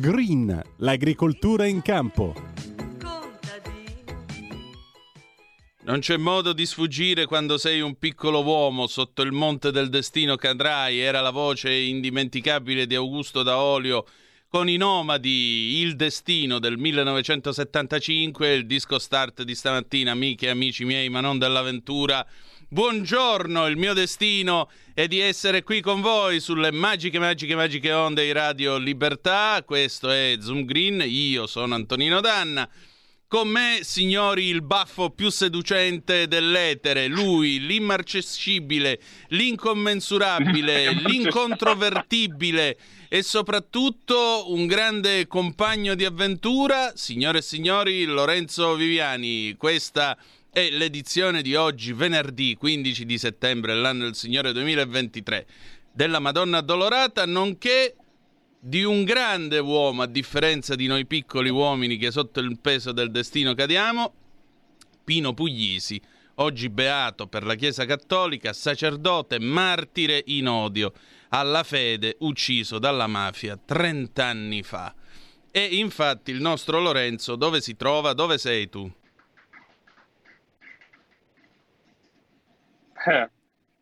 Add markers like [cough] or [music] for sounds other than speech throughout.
Green, l'agricoltura in campo. Non c'è modo di sfuggire quando sei un piccolo uomo sotto il monte del destino cadrai, era la voce indimenticabile di Augusto Daolio con i nomadi Il Destino del 1975, il disco start di stamattina, amiche e amici miei, ma non dell'avventura. Buongiorno, il mio destino è di essere qui con voi sulle magiche, magiche, magiche onde di Radio Libertà. Questo è Zoom Green, io sono Antonino Danna. Con me, signori, il baffo più seducente dell'etere, lui, l'immarcescibile, l'incommensurabile, [laughs] l'incontrovertibile e soprattutto un grande compagno di avventura, signore e signori, Lorenzo Viviani. Questa è l'edizione di oggi, venerdì 15 di settembre, l'anno del Signore 2023, della Madonna Addolorata, nonché di un grande uomo, a differenza di noi piccoli uomini che sotto il peso del destino cadiamo, Pino Puglisi, oggi beato per la Chiesa Cattolica, sacerdote, martire in odio alla fede, ucciso dalla mafia 30 anni fa. E infatti il nostro Lorenzo dove si trova? Dove sei tu?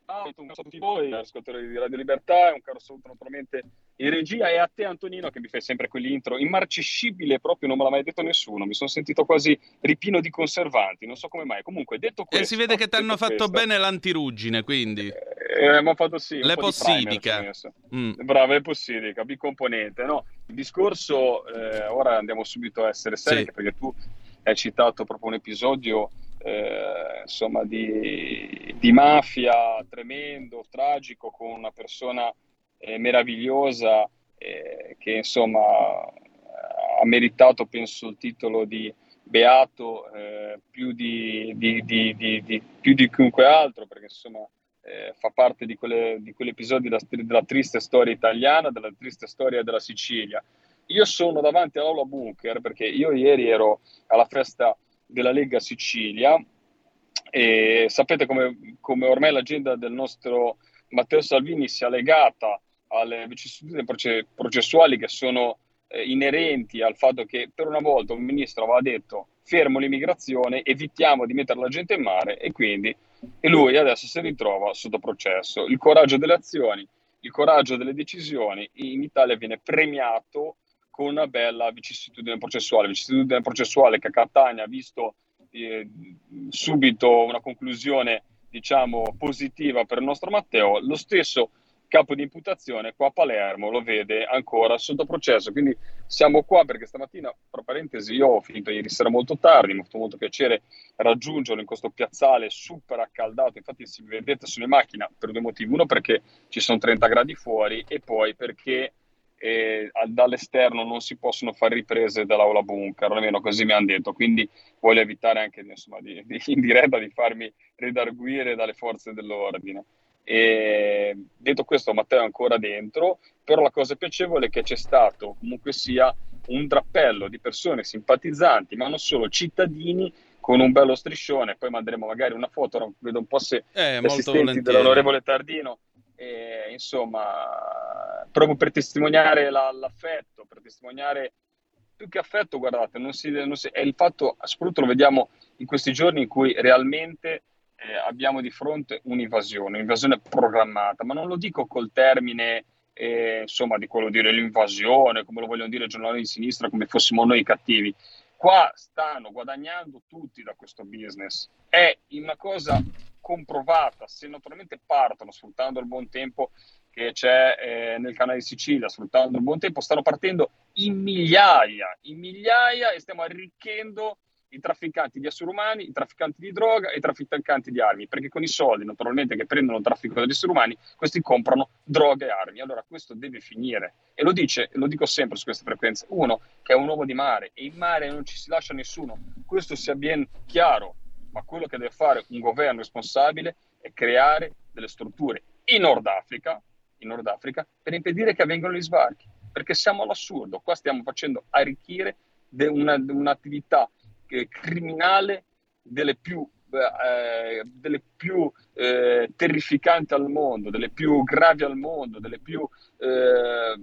Ah, un caro saluto a tutti voi, ascoltatori di Radio Libertà, un caro saluto naturalmente in regia e a te Antonino che mi fai sempre quell'intro immarcescibile proprio, non me l'ha mai detto nessuno, mi sono sentito quasi ripino di conservanti, non so come mai. Comunque, detto questo... E si vede che ti hanno fatto questo, bene l'antiruggine, quindi. Eh, abbiamo fatto sì, un Le possidica. Mm. Bravo, è possidica, bicomponente. No, il discorso, eh, ora andiamo subito a essere seri, Sì. perché tu hai citato proprio un episodio eh, insomma, di, di, mafia tremendo, tragico, con una persona eh, meravigliosa eh, che insomma ha meritato, penso, il titolo di beato eh, più di, di, più, di, chiunque altro, perché insomma eh, fa parte di, quelle, di quegli episodi della, della, triste storia italiana, della triste storia della Sicilia. Io sono davanti all'aula bunker perché io ieri ero alla festa della Lega Sicilia e sapete come, come ormai l'agenda del nostro Matteo Salvini sia legata alle vicissitudini processuali che sono eh, inerenti al fatto che per una volta un ministro aveva detto fermo l'immigrazione, evitiamo di mettere la gente in mare e quindi e lui adesso si ritrova sotto processo. Il coraggio delle azioni, il coraggio delle decisioni in Italia viene premiato con una bella vicissitudine processuale, vicissitudine processuale che a Catania ha visto eh, subito una conclusione diciamo positiva per il nostro Matteo, lo stesso capo di imputazione qua a Palermo lo vede ancora sotto processo. Quindi siamo qua perché stamattina, tra parentesi, io ho finito ieri sera molto tardi, mi ha fatto molto piacere raggiungerlo in questo piazzale super accaldato. Infatti, si vedete sulle macchine per due motivi: uno perché ci sono 30 gradi fuori, e poi perché eh, dall'esterno non si possono fare riprese dall'aula bunker, almeno così mi hanno detto. Quindi voglio evitare anche insomma, di, di, in diretta di farmi redarguire dalle forze dell'ordine. E detto questo, Matteo è ancora dentro, però la cosa piacevole è che c'è stato comunque sia un drappello di persone simpatizzanti, ma non solo cittadini con un bello striscione. Poi manderemo magari una foto, vedo un po' se eh, assistenti dell'onorevole Tardino. E, insomma, proprio per testimoniare la, l'affetto, per testimoniare più che affetto, guardate, non si, non si, è il fatto, soprattutto lo vediamo in questi giorni in cui realmente eh, abbiamo di fronte un'invasione, un'invasione programmata, ma non lo dico col termine eh, insomma di quello dire l'invasione, come lo vogliono dire i giornali di sinistra, come fossimo noi cattivi. Qua stanno guadagnando tutti da questo business. È una cosa comprovata, se naturalmente partono sfruttando il buon tempo che c'è eh, nel canale di Sicilia, sfruttando il buon tempo, stanno partendo in migliaia, in migliaia e stiamo arricchendo i trafficanti di esseri umani, i trafficanti di droga e i trafficanti di armi, perché con i soldi naturalmente che prendono il traffico degli esseri umani, questi comprano droga e armi. Allora questo deve finire. E lo dice, lo dico sempre su queste frequenze, uno che è un uomo di mare e in mare non ci si lascia nessuno, questo sia ben chiaro, ma quello che deve fare un governo responsabile è creare delle strutture in Nord Africa, in Nord Africa per impedire che avvengano gli sbarchi, perché siamo all'assurdo, qua stiamo facendo arricchire una, un'attività eh, criminale delle più, eh, delle più eh, terrificanti al mondo, delle più gravi al mondo, delle più... Eh,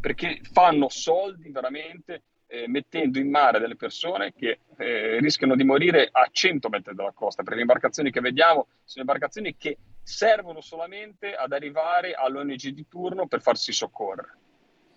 perché fanno soldi veramente eh, mettendo in mare delle persone che rischiano di morire a 100 metri dalla costa, perché le imbarcazioni che vediamo sono imbarcazioni che servono solamente ad arrivare all'ONG di turno per farsi soccorrere.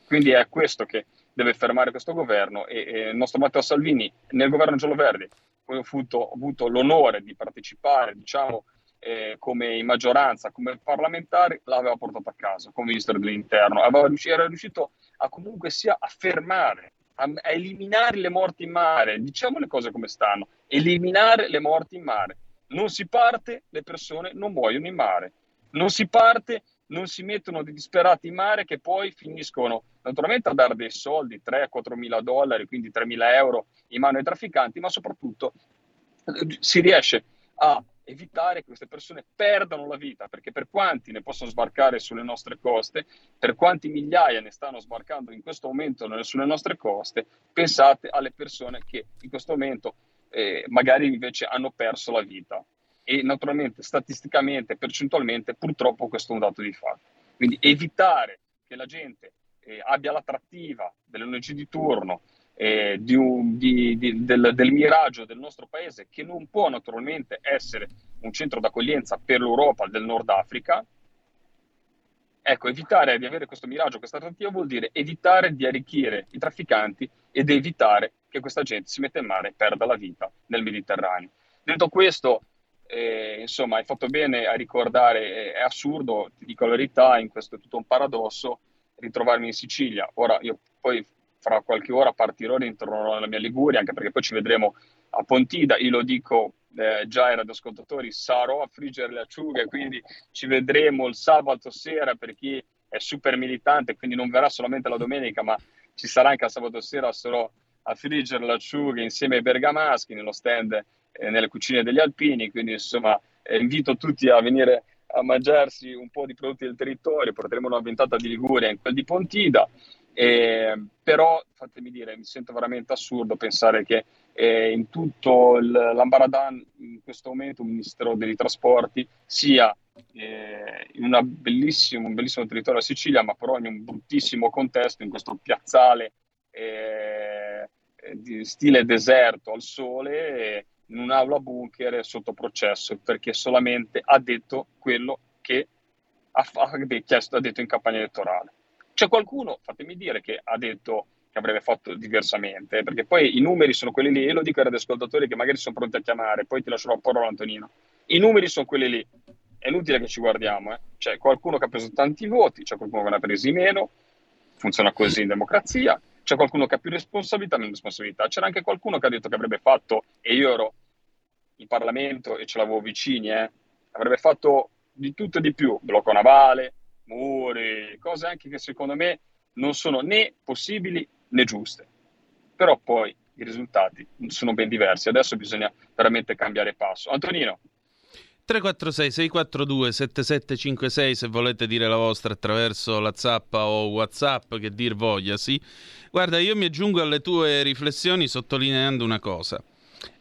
Quindi è questo che deve fermare questo governo e, il nostro Matteo Salvini nel governo giallo-verde poi ho avuto, ho avuto l'onore di partecipare, diciamo, eh, come in maggioranza, come parlamentare, l'aveva portato a casa come ministro dell'interno. Aveva, era riuscito a comunque sia a fermare, a, a, eliminare le morti in mare. Diciamo le cose come stanno: eliminare le morti in mare. Non si parte, le persone non muoiono in mare. Non si parte, non si mettono dei disperati in mare che poi finiscono naturalmente a dare dei soldi, 3-4 mila dollari, quindi 3 mila euro in mano ai trafficanti, ma soprattutto eh, si riesce a evitare che queste persone perdano la vita, perché per quanti ne possono sbarcare sulle nostre coste, per quanti migliaia ne stanno sbarcando in questo momento sulle nostre coste, pensate alle persone che in questo momento eh, magari invece hanno perso la vita e naturalmente statisticamente, percentualmente, purtroppo questo è un dato di fatto. Quindi evitare che la gente eh, abbia l'attrattiva dell'ONG di turno, eh, di un, di, di, del, del, miraggio del nostro paese, che non può naturalmente essere un centro d'accoglienza per l'Europa del Nord Africa. Ecco, evitare di avere questo miraggio, questa attrattiva vuol dire evitare di arricchire i trafficanti ed evitare che questa gente si metta in mare e perda la vita nel Mediterraneo. Detto questo, eh, insomma, hai fatto bene a ricordare, è assurdo, ti dico la verità, in questo è tutto un paradosso, ritrovarmi in Sicilia. Ora io poi fra qualche ora partirò e ritornerò nella mia Liguria, anche perché poi ci vedremo a Pontida, io lo dico eh, già ai radioascoltatori, sarò a friggere le acciughe, quindi ci vedremo il sabato sera per chi è super militante, quindi non verrà solamente la domenica, ma ci sarà anche il sabato sera, sarò a friggere le acciughe insieme ai bergamaschi nello stand eh, nelle cucine degli alpini, quindi insomma eh, invito tutti a venire a mangiarsi un po' di prodotti del territorio, porteremo una ventata di Liguria in quel di Pontida, eh, però fatemi dire, mi sento veramente assurdo pensare che eh, in tutto il, l'Ambaradan in questo momento un ministero dei trasporti sia eh, in bellissimo, un bellissimo territorio a Sicilia, ma però in un bruttissimo contesto, in questo piazzale eh, di stile deserto al sole, in un'aula bunker sotto processo, perché solamente ha detto quello che ha, chiesto, ha detto in campagna elettorale. C'è qualcuno, fatemi dire, che ha detto che avrebbe fatto diversamente, perché poi i numeri sono quelli lì, e lo dico ai radioascoltatori che magari sono pronti a chiamare, poi ti lascerò la parola Antonino. I numeri sono quelli lì, è inutile che ci guardiamo, eh. c'è qualcuno che ha preso tanti voti, c'è qualcuno che ne ha presi meno, funziona così in democrazia, c'è qualcuno che ha più responsabilità, meno responsabilità, c'era anche qualcuno che ha detto che avrebbe fatto, e io ero in Parlamento e ce l'avevo vicini, eh, avrebbe fatto di tutto e di più, blocco navale, muri, cose anche che secondo me non sono né possibili né giuste. Però poi i risultati sono ben diversi, adesso bisogna veramente cambiare passo. Antonino. 346 642 7756 se volete dire la vostra attraverso la zappa o whatsapp che dir voglia sì guarda io mi aggiungo alle tue riflessioni sottolineando una cosa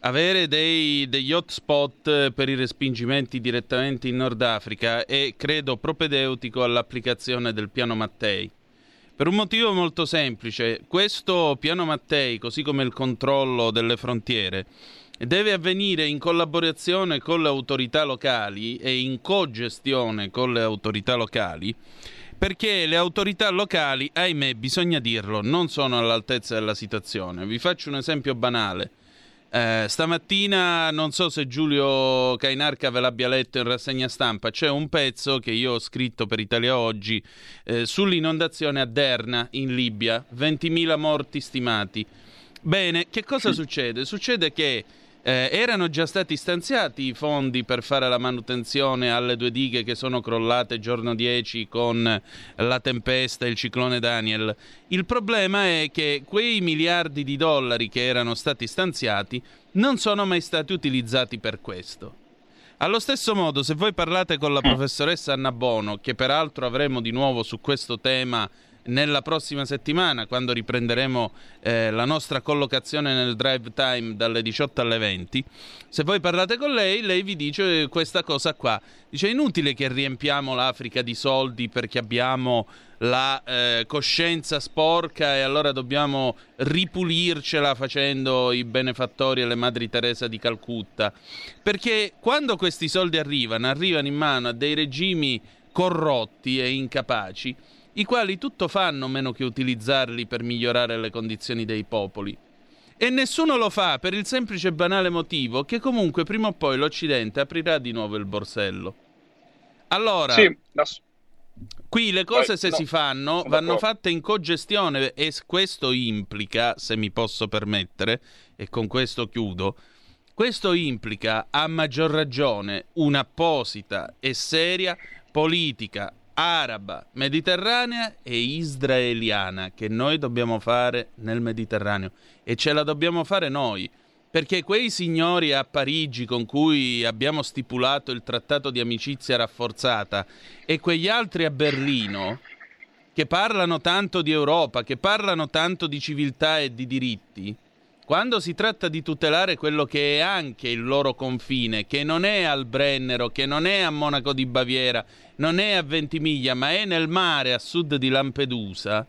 avere dei, degli hotspot per i respingimenti direttamente in Nord Africa è credo propedeutico all'applicazione del piano Mattei per un motivo molto semplice questo piano Mattei così come il controllo delle frontiere deve avvenire in collaborazione con le autorità locali e in cogestione con le autorità locali, perché le autorità locali, ahimè, bisogna dirlo, non sono all'altezza della situazione. Vi faccio un esempio banale. Eh, stamattina, non so se Giulio Cainarca ve l'abbia letto in rassegna stampa, c'è un pezzo che io ho scritto per Italia Oggi eh, sull'inondazione a Derna in Libia, 20.000 morti stimati. Bene, che cosa succede? Succede che eh, erano già stati stanziati i fondi per fare la manutenzione alle due dighe che sono crollate giorno 10 con la tempesta e il ciclone Daniel. Il problema è che quei miliardi di dollari che erano stati stanziati non sono mai stati utilizzati per questo. Allo stesso modo, se voi parlate con la mm. professoressa Anna Bono, che peraltro avremo di nuovo su questo tema nella prossima settimana, quando riprenderemo eh, la nostra collocazione nel drive time dalle 18 alle 20, se voi parlate con lei, lei vi dice questa cosa qua. Dice: è inutile che riempiamo l'Africa di soldi perché abbiamo la eh, coscienza sporca e allora dobbiamo ripulircela facendo i benefattori alle Madri Teresa di Calcutta. Perché quando questi soldi arrivano, arrivano in mano a dei regimi corrotti e incapaci i quali tutto fanno meno che utilizzarli per migliorare le condizioni dei popoli. E nessuno lo fa per il semplice e banale motivo che comunque prima o poi l'Occidente aprirà di nuovo il borsello. Allora, sì, no. qui le cose Vai, se no, si fanno vanno fatte in cogestione e questo implica, se mi posso permettere, e con questo chiudo, questo implica a maggior ragione un'apposita e seria politica araba, mediterranea e israeliana che noi dobbiamo fare nel Mediterraneo. E ce la dobbiamo fare noi perché quei signori a Parigi con cui abbiamo stipulato il trattato di amicizia rafforzata e quegli altri a Berlino che parlano tanto di Europa, che parlano tanto di civiltà e di diritti, quando si tratta di tutelare quello che è anche il loro confine, che non è al Brennero, che non è a Monaco di Baviera, non è a Ventimiglia, ma è nel mare a sud di Lampedusa,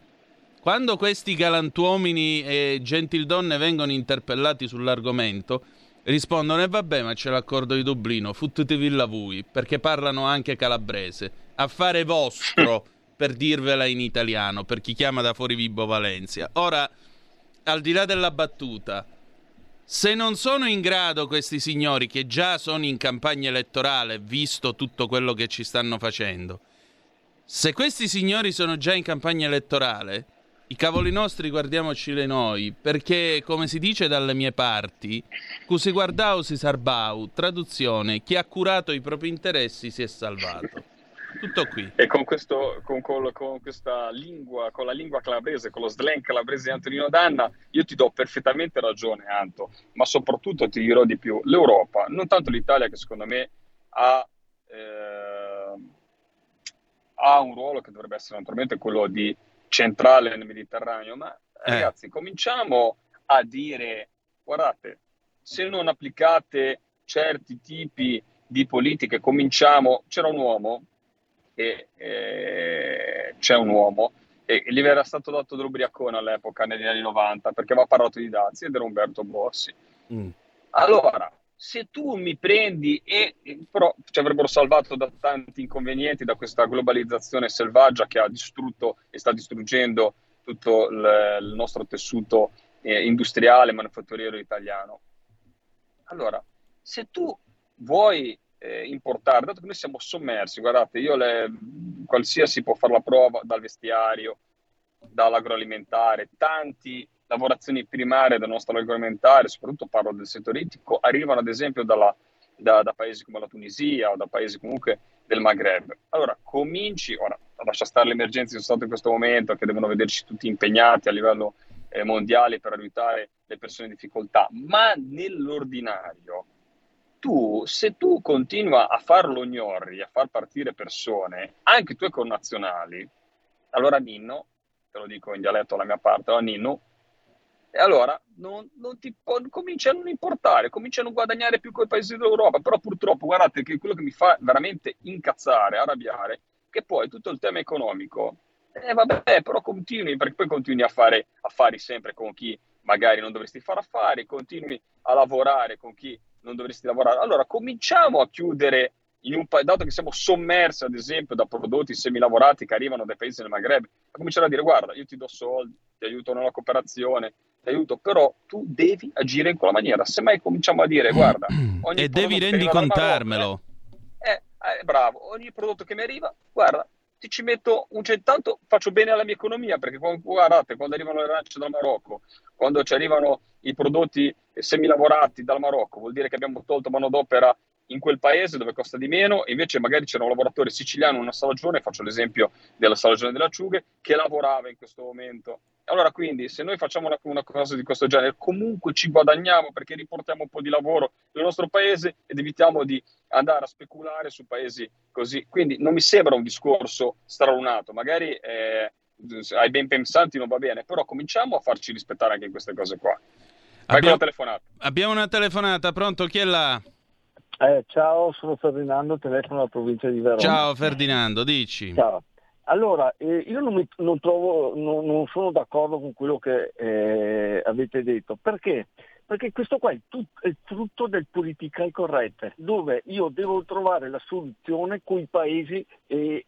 quando questi galantuomini e gentildonne vengono interpellati sull'argomento, rispondono e vabbè ma c'è l'accordo di Dublino, futtetevi la voi, perché parlano anche calabrese, affare vostro [laughs] per dirvela in italiano, per chi chiama da fuori Vibo Valencia. Ora al di là della battuta, se non sono in grado questi signori che già sono in campagna elettorale, visto tutto quello che ci stanno facendo, se questi signori sono già in campagna elettorale, I cavoli nostri guardiamoceli noi, perché come si dice dalle mie parti, cui si guardau si sarbau, traduzione, chi ha curato i propri interessi si è salvato. Tutto qui. E con, questo, con, con, con, questa lingua, con la lingua calabrese, con lo slang calabrese di Antonino Danna, io ti do perfettamente ragione, Anto, ma soprattutto ti dirò di più. L'Europa, non tanto l'Italia che secondo me ha, eh, ha un ruolo che dovrebbe essere naturalmente quello di centrale nel Mediterraneo, ma eh. ragazzi, cominciamo a dire, guardate, se non applicate certi tipi di politiche, cominciamo, c'era un uomo, e eh, c'è un uomo, e gli era stato dato dell'ubriacone all'epoca, negli anni 90, perché aveva parlato di dazi ed era Umberto Bossi. Mm. Allora, se tu mi prendi e però ci avrebbero salvato da tanti inconvenienti, da questa globalizzazione selvaggia che ha distrutto e sta distruggendo tutto il, il nostro tessuto eh, industriale, manifatturiero italiano. Allora, se tu vuoi eh, importare, dato che noi siamo sommersi, guardate, io le, qualsiasi può fare la prova dal vestiario, dall'agroalimentare, tanti lavorazioni primarie del nostro agroalimentare, soprattutto parlo del settore ittico, arrivano ad esempio dalla, da, da, paesi come la Tunisia o da paesi comunque del Maghreb. Allora, cominci, ora, lascia stare le emergenze che sono state in questo momento, che devono vederci tutti impegnati a livello eh, mondiale per aiutare le persone in difficoltà, ma nell'ordinario, tu, se tu continui a farlo gnorri, a far partire persone, anche i tuoi connazionali, allora Ninno, te lo dico in dialetto alla mia parte, allora Ninno, e allora non, non ti, comincia a non importare, comincia a non guadagnare più con i paesi d'Europa. Però purtroppo, guardate che quello che mi fa veramente incazzare, arrabbiare, che poi tutto il tema economico, eh vabbè, però continui, perché poi continui a fare affari sempre con chi magari non dovresti fare affari, continui a lavorare con chi non dovresti lavorare. Allora cominciamo a chiudere in un paese, dato che siamo sommersi ad esempio da prodotti semilavorati che arrivano dai paesi del Maghreb, a cominciare a dire guarda, io ti do soldi, ti aiuto nella cooperazione, ti aiuto, però tu devi agire in quella maniera. Se mai cominciamo a dire, guarda, ogni e devi rendicontarmelo. Eh, eh, eh, bravo, ogni prodotto che mi arriva, guarda, ti ci metto un cent'anto, faccio bene alla mia economia, perché guardate, quando arrivano le arance dal Marocco, quando ci arrivano i prodotti semilavorati dal Marocco, vuol dire che abbiamo tolto manodopera in quel paese dove costa di meno, e invece magari c'era un lavoratore siciliano una salagione, faccio l'esempio della salagione delle acciughe, che lavorava in questo momento. Allora, quindi, se noi facciamo una, una, cosa di questo genere, comunque ci guadagniamo perché riportiamo un po' di lavoro nel nostro paese ed evitiamo di andare a speculare su paesi così. Quindi non mi sembra un discorso stralunato, magari eh, ai ben pensanti non va bene, però cominciamo a farci rispettare anche in queste cose qua. Abbiamo, una telefonata. Abbiamo una telefonata, pronto? Chi è là? Eh, ciao, sono Ferdinando, telefono dalla provincia di Verona. Ciao Ferdinando, dici. Ciao. Allora, eh, io non, mi, non, trovo, non, non, sono d'accordo con quello che eh, avete detto. Perché? Perché questo qua è, tut, è frutto del political correct, dove io devo trovare la soluzione con i paesi eh,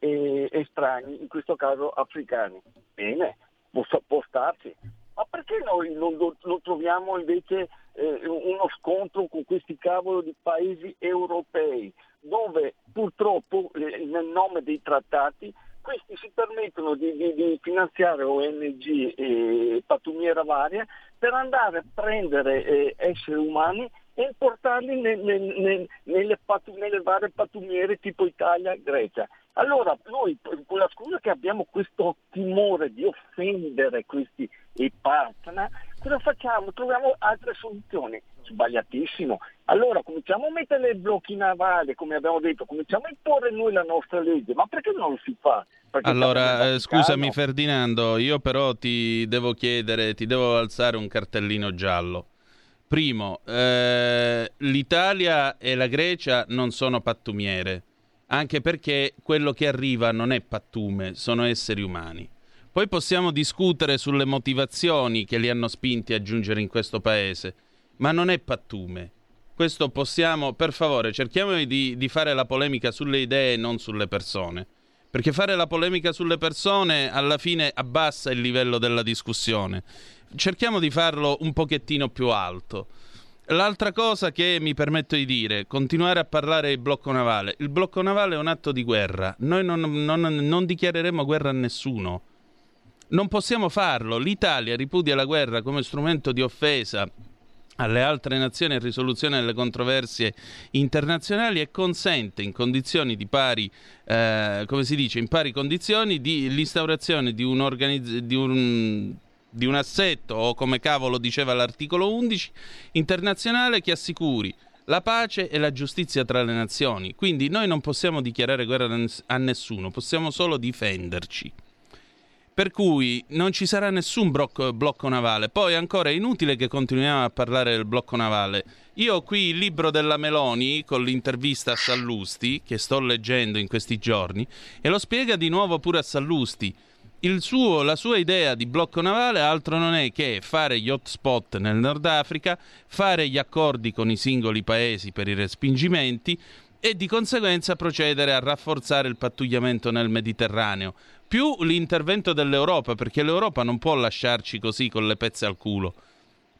estranei, in questo caso africani. Bene, può, può. Ma perché noi non, non troviamo invece eh, uno scontro con questi cavolo di paesi europei, dove purtroppo eh, nel nome dei trattati questi si permettono di, di, di finanziare ONG e pattumiera varia per andare a prendere eh, esseri umani e importarli nel, nel, nel, nelle, patu, nelle, varie pattumiere tipo Italia e Grecia. Allora noi con la scusa che abbiamo questo timore di offendere questi partner, cosa facciamo? Troviamo altre soluzioni sbagliatissimo. Allora cominciamo a mettere i blocchi navali, come abbiamo detto, cominciamo a imporre noi la nostra legge, ma perché non lo si fa? Perché allora, eh, scusami Ferdinando, io però ti devo chiedere, ti devo alzare un cartellino giallo. Primo, eh, l'Italia e la Grecia non sono pattumiere, anche perché quello che arriva non è pattume, sono esseri umani. Poi possiamo discutere sulle motivazioni che li hanno spinti a giungere in questo paese ma non è pattume. Questo possiamo, per favore, cerchiamo di, di fare la polemica sulle idee e non sulle persone. Perché fare la polemica sulle persone alla fine abbassa il livello della discussione. Cerchiamo di farlo un pochettino più alto. L'altra cosa che mi permetto di dire, continuare a parlare del blocco navale. Il blocco navale è un atto di guerra. Noi non, non, non dichiareremo guerra a nessuno. Non possiamo farlo. L'Italia ripudia la guerra come strumento di offesa alle altre nazioni a risoluzione delle controversie internazionali e consente in condizioni di pari, eh, come si dice, in pari condizioni di l'instaurazione di un, organizz- di un di un assetto o come cavolo diceva l'articolo 11 internazionale che assicuri la pace e la giustizia tra le nazioni. Quindi noi non possiamo dichiarare guerra a nessuno, possiamo solo difenderci per cui non ci sarà nessun blocco, blocco, navale. Poi ancora è inutile che continuiamo a parlare del blocco navale. Io ho qui il libro della Meloni con l'intervista a Sallusti, che sto leggendo in questi giorni, e lo spiega di nuovo pure a Sallusti. Suo, la sua idea di blocco navale altro non è che fare gli hotspot nel Nord Africa, fare gli accordi con i singoli paesi per i respingimenti e di conseguenza procedere a rafforzare il pattugliamento nel Mediterraneo più l'intervento dell'Europa, perché l'Europa non può lasciarci così con le pezze al culo.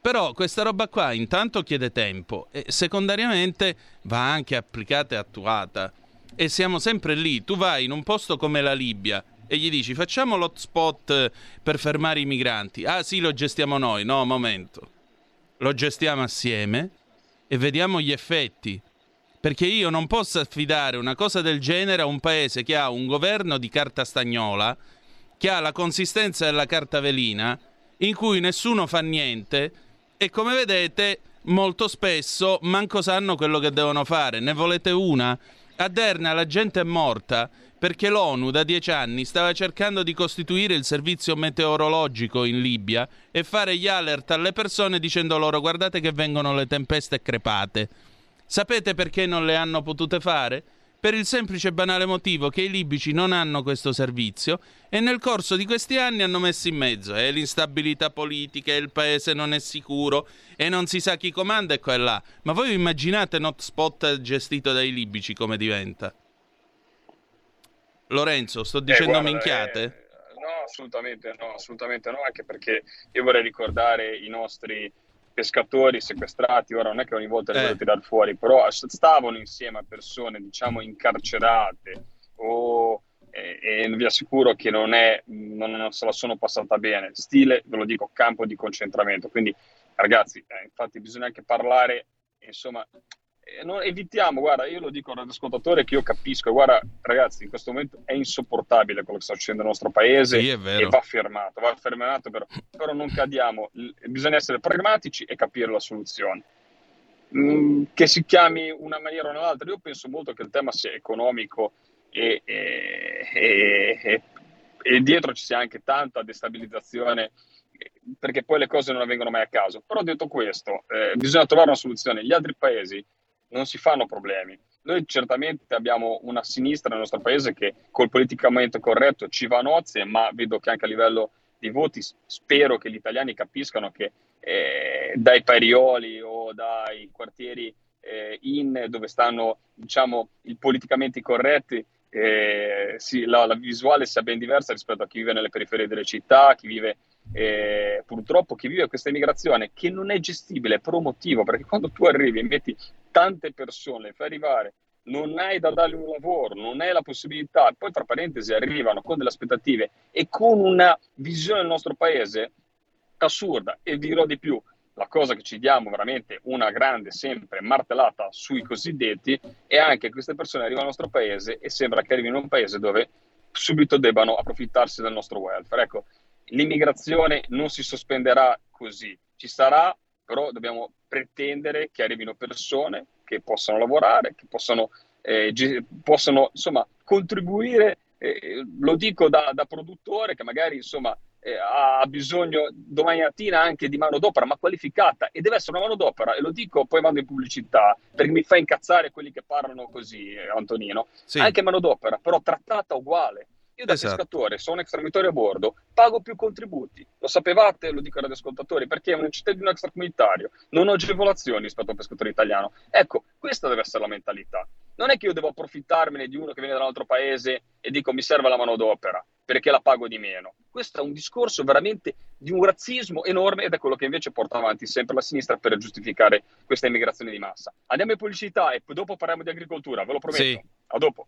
Però questa roba qua intanto chiede tempo e secondariamente va anche applicata e attuata. E siamo sempre lì. Tu vai in un posto come la Libia e gli dici facciamo l'hotspot per fermare i migranti. Ah sì, lo gestiamo noi. No, momento. Lo gestiamo assieme e vediamo gli effetti perché io non posso affidare una cosa del genere a un paese che ha un governo di carta stagnola, che ha la consistenza della carta velina, in cui nessuno fa niente e come vedete molto spesso manco sanno quello che devono fare. Ne volete una? A Derna la gente è morta perché l'ONU da dieci anni stava cercando di costituire il servizio meteorologico in Libia e fare gli alert alle persone dicendo loro guardate che vengono le tempeste crepate. Sapete perché non le hanno potute fare? Per il semplice e banale motivo che i libici non hanno questo servizio e nel corso di questi anni hanno messo in mezzo eh, l'instabilità politica, il paese non è sicuro e non si sa chi comanda e qua e là. Ma voi immaginate un hotspot gestito dai libici come diventa? Lorenzo, sto dicendo eh, guarda, minchiate? Eh, no, assolutamente no, assolutamente no, anche perché io vorrei ricordare i nostri pescatori sequestrati, ora non è che ogni volta li eh. voglio tirare fuori, però stavano insieme a persone, diciamo, incarcerate o, e, e vi assicuro che non, è, non, non, se la sono passata bene. Stile, ve lo dico, campo di concentramento. Quindi, ragazzi, eh, infatti bisogna anche parlare, insomma, non, evitiamo, guarda, io lo dico al ascoltatore che io capisco, guarda ragazzi, in questo momento è insopportabile quello che sta succedendo nel nostro paese sì, e va fermato, va fermato, però, però non cadiamo, bisogna essere pragmatici e capire la soluzione. Mm, che si chiami una maniera o un'altra, io penso molto che il tema sia economico e, e, e, e dietro ci sia anche tanta destabilizzazione perché poi le cose non avvengono mai a caso. Però detto questo, eh, bisogna trovare una soluzione. Gli altri paesi non si fanno problemi. Noi certamente abbiamo una sinistra nel nostro paese che col politicamente corretto ci va a nozze, ma vedo che anche a livello di voti spero che gli italiani capiscano che eh, dai Parioli o dai quartieri eh, in dove stanno diciamo i politicamente corretti eh, sì, la, la, visuale sia ben diversa rispetto a chi vive nelle periferie delle città, chi vive eh, purtroppo chi vive questa immigrazione che non è gestibile per un perché quando tu arrivi e metti tante persone, fai arrivare, non hai da dargli un lavoro, non hai la possibilità, poi tra parentesi arrivano con delle aspettative e con una visione del nostro paese assurda e dirò di più, la cosa che ci diamo veramente una grande sempre martellata sui cosiddetti è anche che queste persone arrivano al nostro paese e sembra che arrivino in un paese dove subito debbano approfittarsi del nostro welfare. Ecco, l'immigrazione non si sospenderà così, ci sarà, però dobbiamo pretendere che arrivino persone che possano lavorare, che possano, eh, possano insomma, contribuire, eh, lo dico da, da, produttore che magari insomma, eh, ha bisogno domani mattina anche di manodopera, ma qualificata, e deve essere una manodopera, e lo dico, poi vado in pubblicità, perché mi fa incazzare quelli che parlano così, eh, Antonino, sì. anche manodopera, però trattata uguale, io da esatto. pescatore sono extracomunitario a bordo, pago più contributi. Lo sapevate? Lo dico ai radioascoltatori, perché è un cittadino extracomunitario. Non ho agevolazioni rispetto a un pescatore italiano. Ecco, questa deve essere la mentalità. Non è che io devo approfittarmene di uno che viene da un altro paese e dico mi serve la manodopera perché la pago di meno. Questo è un discorso veramente di un razzismo enorme ed è quello che invece porta avanti sempre la sinistra per giustificare questa immigrazione di massa. Andiamo in pubblicità e poi dopo parliamo di agricoltura, ve lo prometto. Sì. A dopo.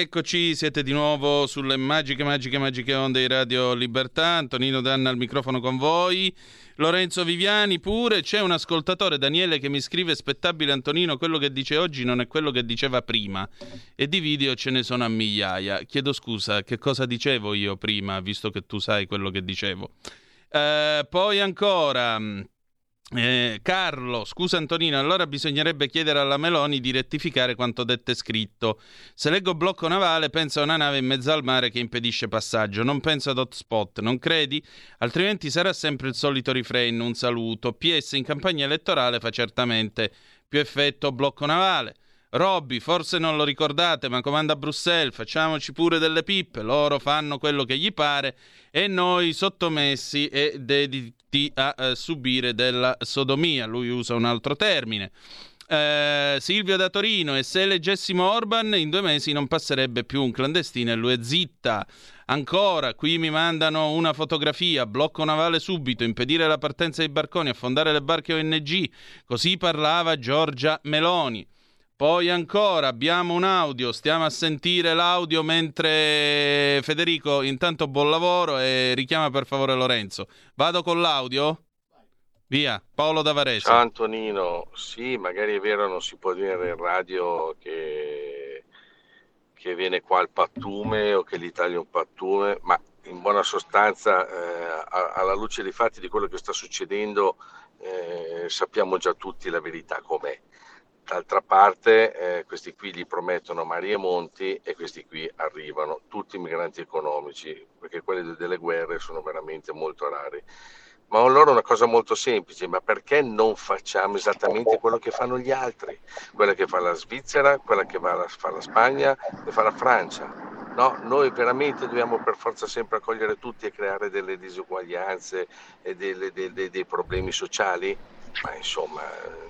Rieccoci, siete di nuovo sulle magiche, magiche, magiche onde di Radio Libertà. Antonino Danna al microfono con voi. Lorenzo Viviani pure. C'è un ascoltatore, Daniele, che mi scrive: Spettabile Antonino, quello che dice oggi non è quello che diceva prima. E di video ce ne sono a migliaia. Chiedo scusa, che cosa dicevo io prima, visto che tu sai quello che dicevo. Eh, poi ancora. Eh, Carlo, scusa Antonino, allora bisognerebbe chiedere alla Meloni di rettificare quanto detto e scritto. Se leggo blocco navale, penso a una nave in mezzo al mare che impedisce passaggio, non penso ad hotspot, non credi? Altrimenti sarà sempre il solito refrain, un saluto. PS in campagna elettorale fa certamente più effetto blocco navale. Robby, forse non lo ricordate, ma comanda Bruxelles, facciamoci pure delle pippe, loro fanno quello che gli pare e noi sottomessi e dediti a eh, subire della sodomia. Lui usa un altro termine. Eh, Silvio da Torino, e se leggessimo Orban in due mesi non passerebbe più un clandestino e lui è zitta. Ancora, qui mi mandano una fotografia, blocco navale subito, impedire la partenza dei barconi, affondare le barche ONG. Così parlava Giorgia Meloni. Poi ancora abbiamo un audio, stiamo a sentire l'audio mentre Federico intanto buon lavoro e richiama per favore Lorenzo. Vado con l'audio? Via, Paolo da Varese. Ciao Antonino, sì, magari è vero, non si può dire in radio che, che viene qua il pattume o che l'Italia è un pattume, ma in buona sostanza, eh, alla luce dei fatti di quello che sta succedendo, eh, sappiamo già tutti la verità com'è. D'altra parte eh, questi qui gli promettono mari e monti e questi qui arrivano, tutti migranti economici, perché quelli delle guerre sono veramente molto rari. Ma allora una cosa molto semplice, ma perché non facciamo esattamente quello che fanno gli altri? Quella che fa la Svizzera, quella che la, fa la Spagna e fa la Francia. No, noi veramente dobbiamo per forza sempre accogliere tutti e creare delle disuguaglianze e delle, dei, dei problemi sociali? Ma insomma,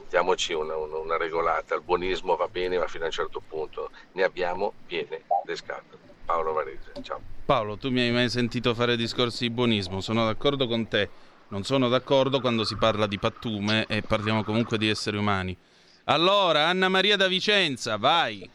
diamoci una, una, una, regolata. Il buonismo va bene, ma fino a un certo punto ne abbiamo piene le scatole. Paolo Varese, ciao. Paolo, tu mi hai mai sentito fare discorsi di buonismo? Sono d'accordo con te. Non sono d'accordo quando si parla di pattume e parliamo comunque di esseri umani. Allora, Anna Maria da Vicenza, vai.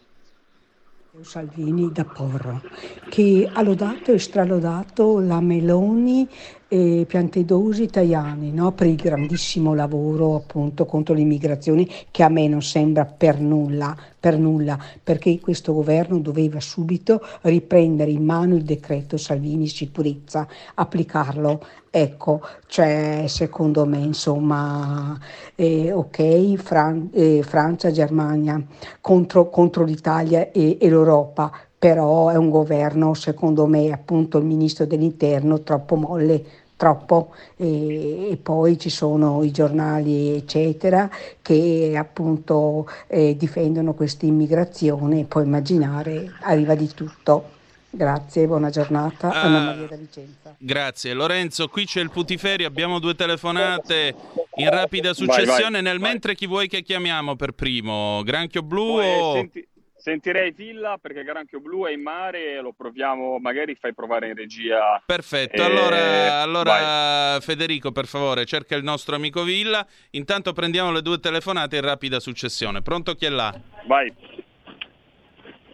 Salvini da Porro, che ha lodato e stralodato la Meloni e Piantedosi Tajani no? per il grandissimo lavoro appunto contro l'immigrazione che a me non sembra per nulla, per nulla, perché questo governo doveva subito riprendere in mano il decreto Salvini sicurezza, applicarlo. Ecco, cioè secondo me insomma, eh, ok, Fran- eh, Francia, Germania contro, contro l'Italia e, e l'Europa, però è un governo, secondo me, appunto il ministro dell'interno troppo molle, troppo e, e, poi ci sono i giornali eccetera che appunto eh, difendono questa immigrazione puoi immaginare arriva di tutto Grazie, buona giornata. Ah, Anna Maria da Vicenza. Grazie. Lorenzo, qui c'è il Putiferi, abbiamo due telefonate in rapida successione. Vai, vai, Nel vai. mentre chi vuoi che chiamiamo per primo? Granchio Blu Poi, o... Senti, sentirei Villa perché Granchio Blu è in mare e lo proviamo, magari fai provare in regia. Perfetto, e... allora, allora Federico per favore cerca il nostro amico Villa. Intanto prendiamo le due telefonate in rapida successione. Pronto chi è là? Vai.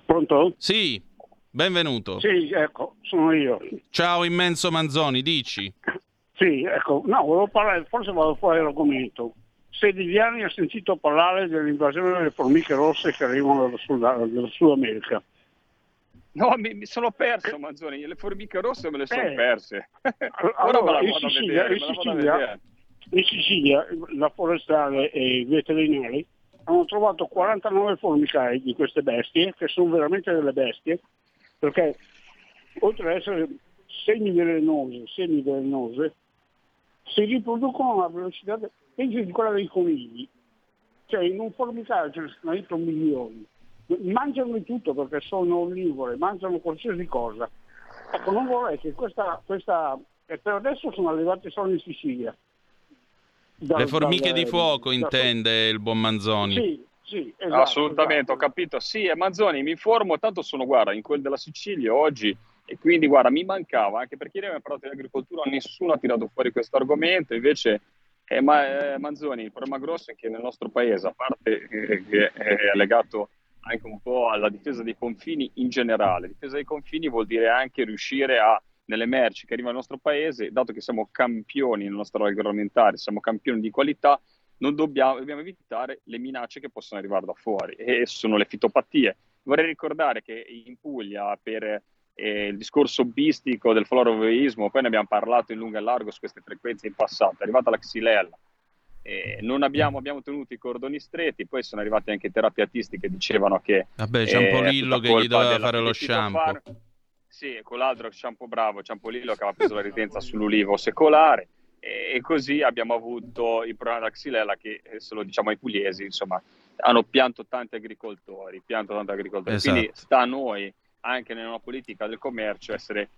Pronto? Sì. Benvenuto. Sì, ecco, sono io. Ciao immenso Manzoni, dici. Sì, ecco, no, volevo parlare, forse vado fuori l'argomento. Se di anni ha sentito parlare dell'invasione delle formiche rosse che arrivano dal Sud, dal Sud America. No, mi, mi, sono perso Manzoni, le formiche rosse me le sono eh, perse. [laughs] Ora me la vado Sicilia, vedere. In Sicilia, in Sicilia la forestale e i veterinari hanno trovato 49 formicai di queste bestie, che sono veramente delle bestie, perché oltre ad essere semi-velenose, semi-velenose si riproducono a una velocità peggio di quella dei conigli. Cioè in un formicaio ce ne sono dentro milioni. Mangiano di tutto perché sono onnivore, mangiano qualsiasi cosa. Ecco, non vorrei che questa, questa e per adesso sono arrivate solo in Sicilia. Dal, Le formiche dal, di fuoco dal, intende il buon Manzoni. Sì, sì, esatto, Assolutamente, esatto. ho capito. Sì, e Manzoni, mi informo, tanto sono, guarda, in quel della Sicilia oggi e quindi, guarda, mi mancava, anche perché ieri abbiamo parlato di agricoltura, nessuno ha tirato fuori questo argomento, invece eh, ma, eh, Manzoni, il problema grosso è che nel nostro paese, a parte eh, che è legato anche un po' alla difesa dei confini in generale, difesa dei confini vuol dire anche riuscire a nelle merci che arrivano al nostro paese, dato che siamo campioni nel nostro agroalimentare, siamo campioni di qualità, non dobbiamo, dobbiamo evitare le minacce che possono arrivare da fuori e sono le fitopatie. Vorrei ricordare che in Puglia per eh, il discorso bistico del floroveismo, poi ne abbiamo parlato in lungo e largo su queste frequenze in passato, è arrivata la xylella. Eh, non abbiamo, abbiamo, tenuto i cordoni stretti, poi sono arrivati anche i terapiatisti che dicevano che... Vabbè, Ciampolillo eh, che gli doveva fare lo shampoo. Far... Sì, con l'altro shampoo bravo, Ciampolillo che aveva preso la residenza sull'ulivo secolare e così abbiamo avuto il problema della xylella che, eh, se lo diciamo ai pugliesi, insomma, hanno pianto tanti agricoltori, pianto tanti agricoltori. Esatto. Quindi sta a noi, anche nella politica del commercio, essere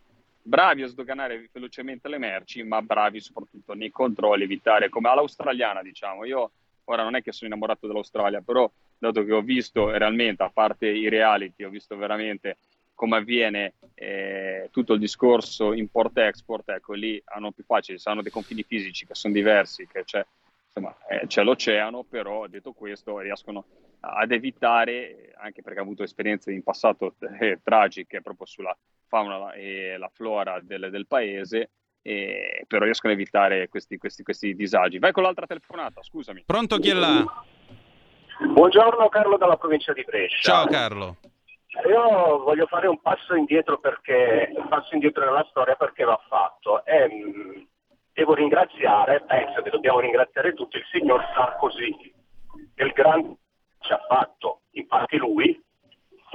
bravi a sdoganare velocemente le merci, ma bravi soprattutto nei controlli, evitare, come all'australiana, diciamo. Io ora non è che sono innamorato dell'Australia, però dato che ho visto realmente, a parte i reality, ho visto veramente come avviene eh, tutto il discorso import-export, ecco lì hanno più facile, hanno dei confini fisici che sono diversi, che c'è, insomma, eh, c'è l'oceano, però detto questo riescono ad evitare, anche perché hanno avuto esperienze in passato eh, tragiche proprio sulla fauna e la flora del, del paese, eh, però riescono a evitare questi, questi, questi disagi. Vai con l'altra telefonata, scusami. Pronto chi è là? Buongiorno Carlo dalla provincia di Brescia. Ciao Carlo. Io voglio fare un passo indietro, perché, un passo indietro nella storia perché va fatto. E, mh, devo ringraziare, penso che dobbiamo ringraziare tutti il signor Sarkozy, il grande ci ha fatto, infatti lui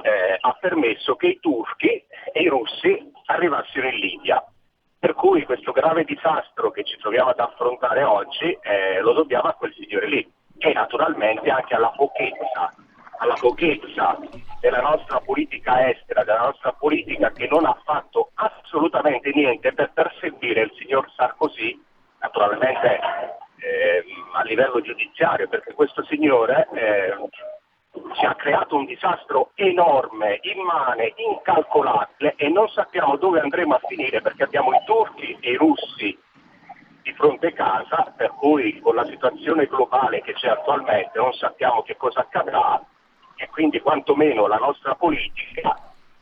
eh, ha permesso che i turchi e i russi arrivassero in Libia. Per cui questo grave disastro che ci troviamo ad affrontare oggi eh, lo dobbiamo a quel signore lì e naturalmente anche alla pochezza, alla pochezza della nostra politica estera, della nostra politica che non ha fatto assolutamente niente per perseguire il signor Sarkozy, naturalmente eh, a livello giudiziario, perché questo signore eh, ci ha creato un disastro enorme, immane, incalcolabile e non sappiamo dove andremo a finire perché abbiamo i turchi e i russi di fronte a casa, per cui con la situazione globale che c'è attualmente non sappiamo che cosa accadrà e quindi quantomeno la nostra politica,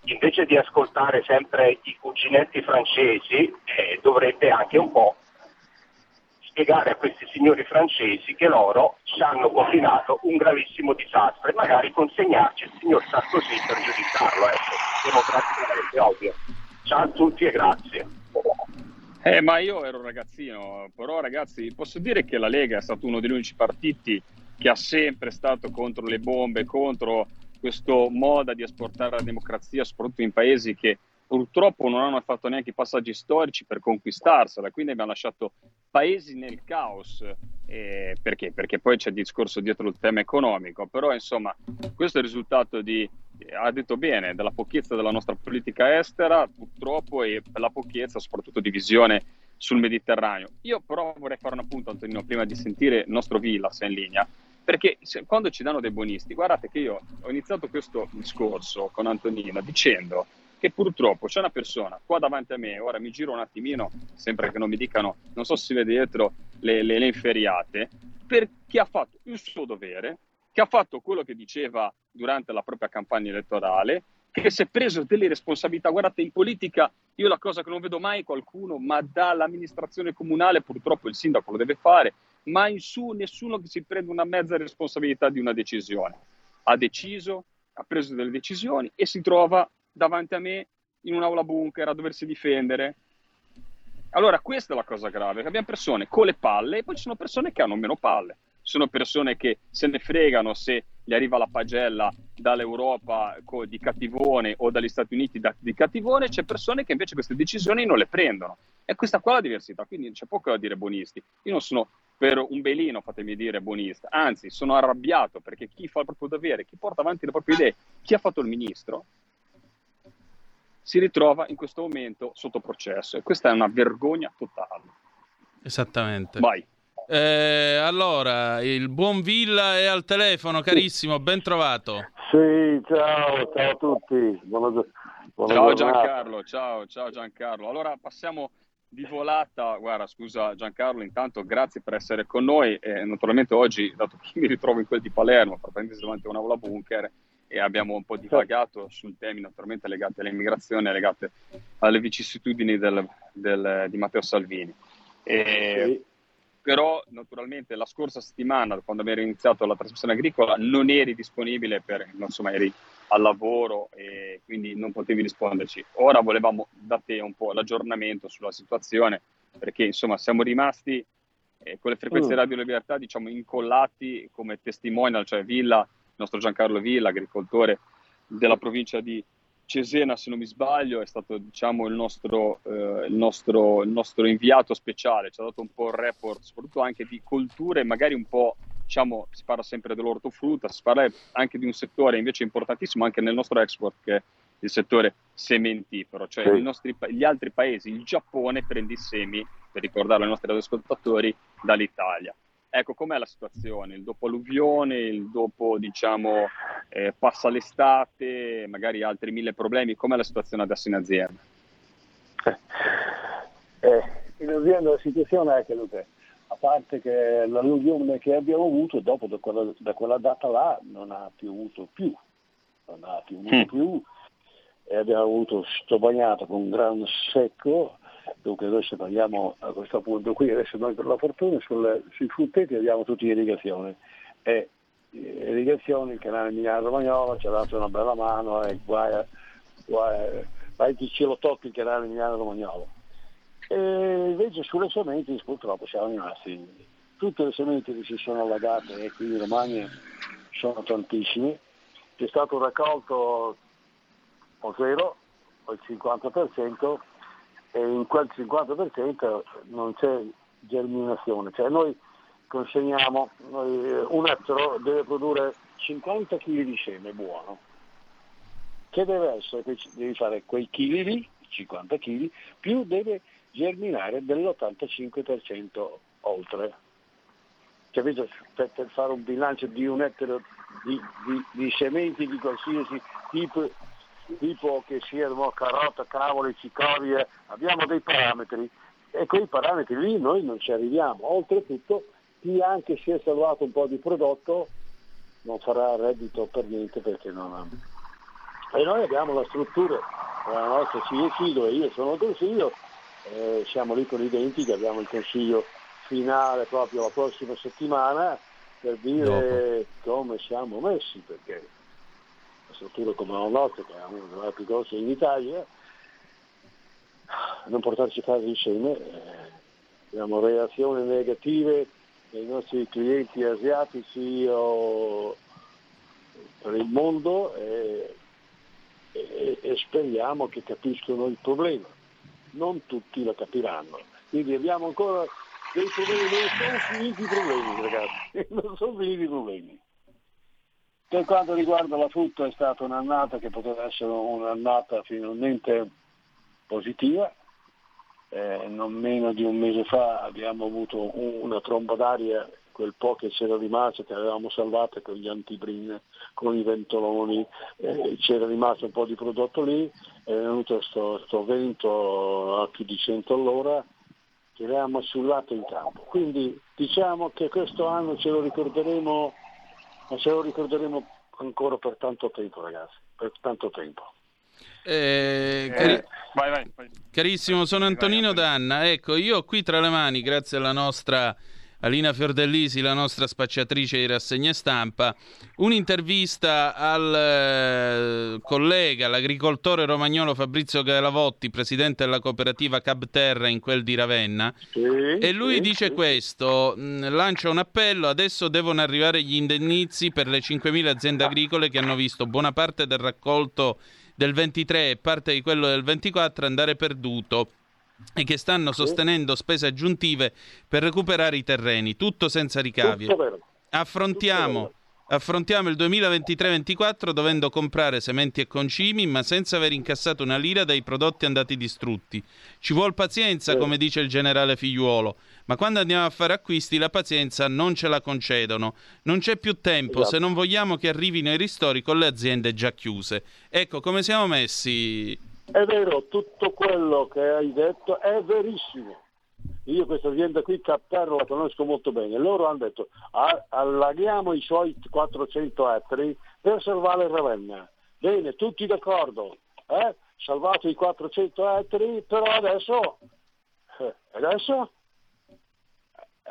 invece di ascoltare sempre i cuginetti francesi, eh, dovrebbe anche un po' spiegare a questi signori francesi che loro ci hanno combinato un gravissimo disastro e magari consegnarci il signor Sarkozy per giudicarlo, ecco, democraticamente ovvio. Ciao a tutti e grazie. Eh, ma io ero un ragazzino, però ragazzi, posso dire che la Lega è stato uno degli unici partiti che ha sempre stato contro le bombe, contro questo modo di esportare la democrazia, soprattutto in paesi che purtroppo non hanno fatto neanche i passaggi storici per conquistarsela, quindi abbiamo lasciato paesi nel caos. Eh, perché? Perché poi c'è il discorso dietro il tema economico, però insomma questo è il risultato di, ha detto bene, della pochezza della nostra politica estera purtroppo e la pochezza soprattutto di visione sul Mediterraneo. Io però vorrei fare un appunto Antonino prima di sentire il nostro Villas in linea, perché se, quando ci danno dei bonisti, guardate che io ho iniziato questo discorso con Antonino dicendo che purtroppo c'è una persona qua davanti a me, ora mi giro un attimino, sempre che non mi dicano, non so se si vede dietro le, le, le inferiate, perché ha fatto il suo dovere, che ha fatto quello che diceva durante la propria campagna elettorale, che si è preso delle responsabilità. Guardate, in politica io la cosa che non vedo mai qualcuno, ma dall'amministrazione comunale purtroppo il sindaco lo deve fare, ma in su nessuno che si prende una mezza responsabilità di una decisione. Ha deciso, ha preso delle decisioni e si trova davanti a me in un'aula bunker a doversi difendere. Allora, questa è la cosa grave, che abbiamo persone con le palle e poi ci sono persone che hanno meno palle. Sono persone che se ne fregano se gli arriva la pagella dall'Europa di cattivone o dagli Stati Uniti di cattivone, c'è persone che invece queste decisioni non le prendono. E questa qua è la diversità, quindi c'è poco da dire buonisti. Io non sono per un belino, fatemi dire, buonista, anzi sono arrabbiato perché chi fa il proprio dovere, chi porta avanti le proprie idee, chi ha fatto il ministro, si ritrova in questo momento sotto processo e questa è una vergogna totale. Esattamente. Vai. Eh, allora, il buon Villa è al telefono, carissimo, ben trovato. Sì, ciao, ciao a tutti. Buona, buona ciao giornata. Giancarlo, ciao, ciao Giancarlo. Allora passiamo di volata, guarda scusa Giancarlo, intanto grazie per essere con noi e naturalmente oggi, dato che mi ritrovo in quel di Palermo, per prendersi davanti a un'aula bunker, e abbiamo un po' divagato su temi naturalmente legati all'immigrazione, legati alle vicissitudini del, del, di Matteo Salvini. E, sì. Però naturalmente la scorsa settimana, quando abbiamo iniziato la trasmissione agricola, non eri disponibile per, insomma, eri al lavoro e quindi non potevi risponderci. Ora volevamo da te un po' l'aggiornamento sulla situazione, perché insomma siamo rimasti eh, con le frequenze mm. Radio Libertà, diciamo, incollati come testimonial, cioè Villa il nostro Giancarlo Villa, agricoltore della provincia di Cesena, se non mi sbaglio, è stato diciamo, il, nostro, eh, il, nostro, il, nostro, inviato speciale, ci ha dato un po' il report, soprattutto anche di colture, magari un po', diciamo, si parla sempre dell'ortofrutta, si parla anche di un settore invece importantissimo anche nel nostro export, che è il settore sementifero, cioè sì. nostri, gli altri paesi, il Giappone prende i semi, per ricordarlo ai nostri ascoltatori, dall'Italia. Ecco, com'è la situazione? Il dopo alluvione, il dopo, diciamo, eh, passa l'estate, magari altri mille problemi, com'è la situazione adesso in azienda? Eh, in azienda la situazione è che, a parte che l'alluvione che abbiamo avuto, dopo da quella, da quella data là non ha piovuto più, non ha piovuto mm. più, e abbiamo avuto sto bagnato con un gran secco, Dunque adesso parliamo a questo punto qui, adesso noi per la fortuna sulle, sui frutteti abbiamo tutti irrigazione e eh, irrigazione, il canale Milano Romagnolo ci ha dato una bella mano e guai, guai, vai che ce lo tocca il canale Milano Romagnolo. E invece sulle sementi purtroppo siamo rimasti, tutte le sementi che si sono allagate e qui in Romagna sono tantissimi, è stato raccolto o zero o il 50% e in quel 50% non c'è germinazione, cioè noi consegniamo, noi, un ettaro deve produrre 50 kg di seme buono, che deve essere, devi fare quei chili lì, 50 kg, più deve germinare dell'85% oltre. Capito? Per, per, fare un bilancio di un ettaro di, di, di sementi di qualsiasi tipo, tipo che siano carota, cavoli, cicorie, abbiamo dei parametri e quei parametri lì noi non ci arriviamo. Oltretutto chi anche si è salvato un po' di prodotto non farà reddito per niente perché non ha. E noi abbiamo la struttura, la nostra CEC dove io sono il consiglio, eh, siamo lì con i denti che abbiamo il consiglio finale proprio la prossima settimana per dire Dopo. come siamo messi, perché la struttura come la nostra, che è una delle più grosse in Italia, non portarci casa insieme, eh, abbiamo reazioni negative dei nostri clienti asiatici o per il mondo e, e, e speriamo che capiscano il problema. Non tutti lo capiranno. Quindi abbiamo ancora dei problemi, non sono finiti i problemi ragazzi, [laughs] non sono finiti i problemi. Per quanto riguarda la frutta è stata un'annata che poteva essere un'annata finalmente positiva, eh, non meno di un mese fa abbiamo avuto una tromba d'aria, quel po' che c'era rimasto, che avevamo salvato con gli antibrin, con i ventoloni, eh, c'era rimasto un po' di prodotto lì, è venuto questo vento a più di 100 all'ora, che avevamo sullato in campo. Quindi diciamo che questo anno ce lo ricorderemo, ma ce lo ricorderemo ancora per tanto tempo ragazzi, per tanto tempo. Eh, cari- eh, vai, vai, vai. Carissimo, sono Antonino Danna. Ecco, io ho qui tra le mani, grazie alla nostra Alina Fiordellisi, la nostra spacciatrice di rassegne stampa, un'intervista al eh, collega, l'agricoltore romagnolo Fabrizio Galavotti, presidente della cooperativa Cabterra in quel di Ravenna, sì, e lui sì, dice sì. questo, mh, mm, lancia un appello, adesso devono arrivare gli indennizi per le 5.000 aziende agricole che hanno visto buona parte del raccolto del 23 e parte di quello del 24 andare perduto e che stanno sostenendo spese aggiuntive per recuperare i terreni, tutto senza ricavi. Affrontiamo Affrontiamo il 2023-24 dovendo comprare sementi e concimi, ma senza aver incassato una lira dai prodotti andati distrutti. Ci vuole pazienza, come dice il generale figliuolo, ma quando andiamo a fare acquisti la pazienza non ce la concedono. Non c'è più tempo esatto. se non vogliamo che arrivino i ristori con le aziende già chiuse. Ecco, come siamo messi? È vero, tutto quello che hai detto è verissimo io questa azienda qui Capterra la conosco molto bene, loro hanno detto allaghiamo i suoi 400 ettari per salvare Ravenna. Bene, tutti d'accordo, eh? salvato i 400 ettari, però adesso, eh, adesso,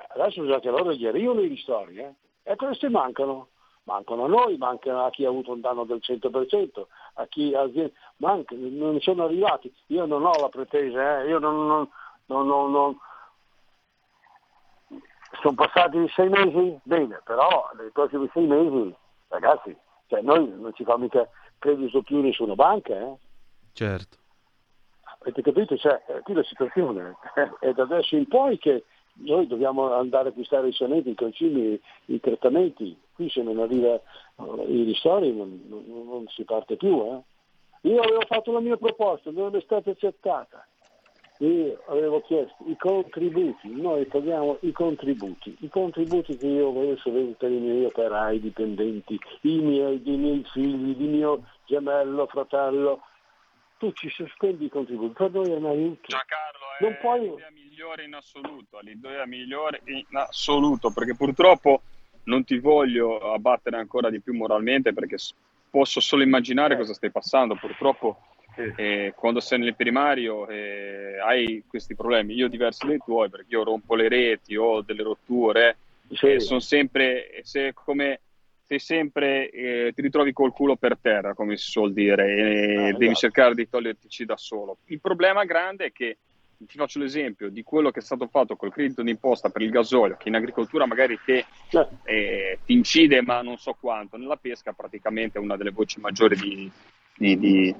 adesso bisogna che loro gli arrivino i ristori, eh? e questi mancano. Mancano a noi, mancano a chi ha avuto un danno del 100%, a chi ha mancano, non sono arrivati. Io non ho la pretesa, eh? io non, non, non, non sono passati sei mesi? Bene, però nei prossimi sei mesi, ragazzi, cioè noi non ci fa mica credito più nessuna banca, eh? Certo. Avete capito? Cioè, qui la situazione è [laughs] da adesso in poi che noi dobbiamo andare a acquistare i sonetti, i concimi, i trattamenti. Qui se non arriva uh, i ristori non, non, non, si parte più. Eh? Io avevo fatto la mia proposta, non è stata accettata io avevo chiesto i contributi, noi paghiamo i contributi, i contributi che io voglio sapere per i miei operai dipendenti, i miei, i miei figli, il mio gemello, fratello, tu ci sospendi i contributi, per noi è un aiuto. Giancarlo, è non puoi... l'idea migliore in assoluto, l'idea migliore in assoluto, perché purtroppo non ti voglio abbattere ancora di più moralmente perché posso solo immaginare eh. cosa stai passando, purtroppo e quando sei nel primario eh, hai questi problemi, io diversi dai tuoi perché io rompo le reti, ho delle rotture, sì. sono sempre, se come, sei sempre, eh, ti ritrovi col culo per terra, come si suol dire, e ah, devi esatto. cercare di togliertici da solo. Il problema grande è che ti faccio l'esempio di quello che è stato fatto col credito d'imposta per il gasolio, che in agricoltura magari te, eh, ti incide ma non so quanto, nella pesca praticamente è una delle voci maggiori di, di, di,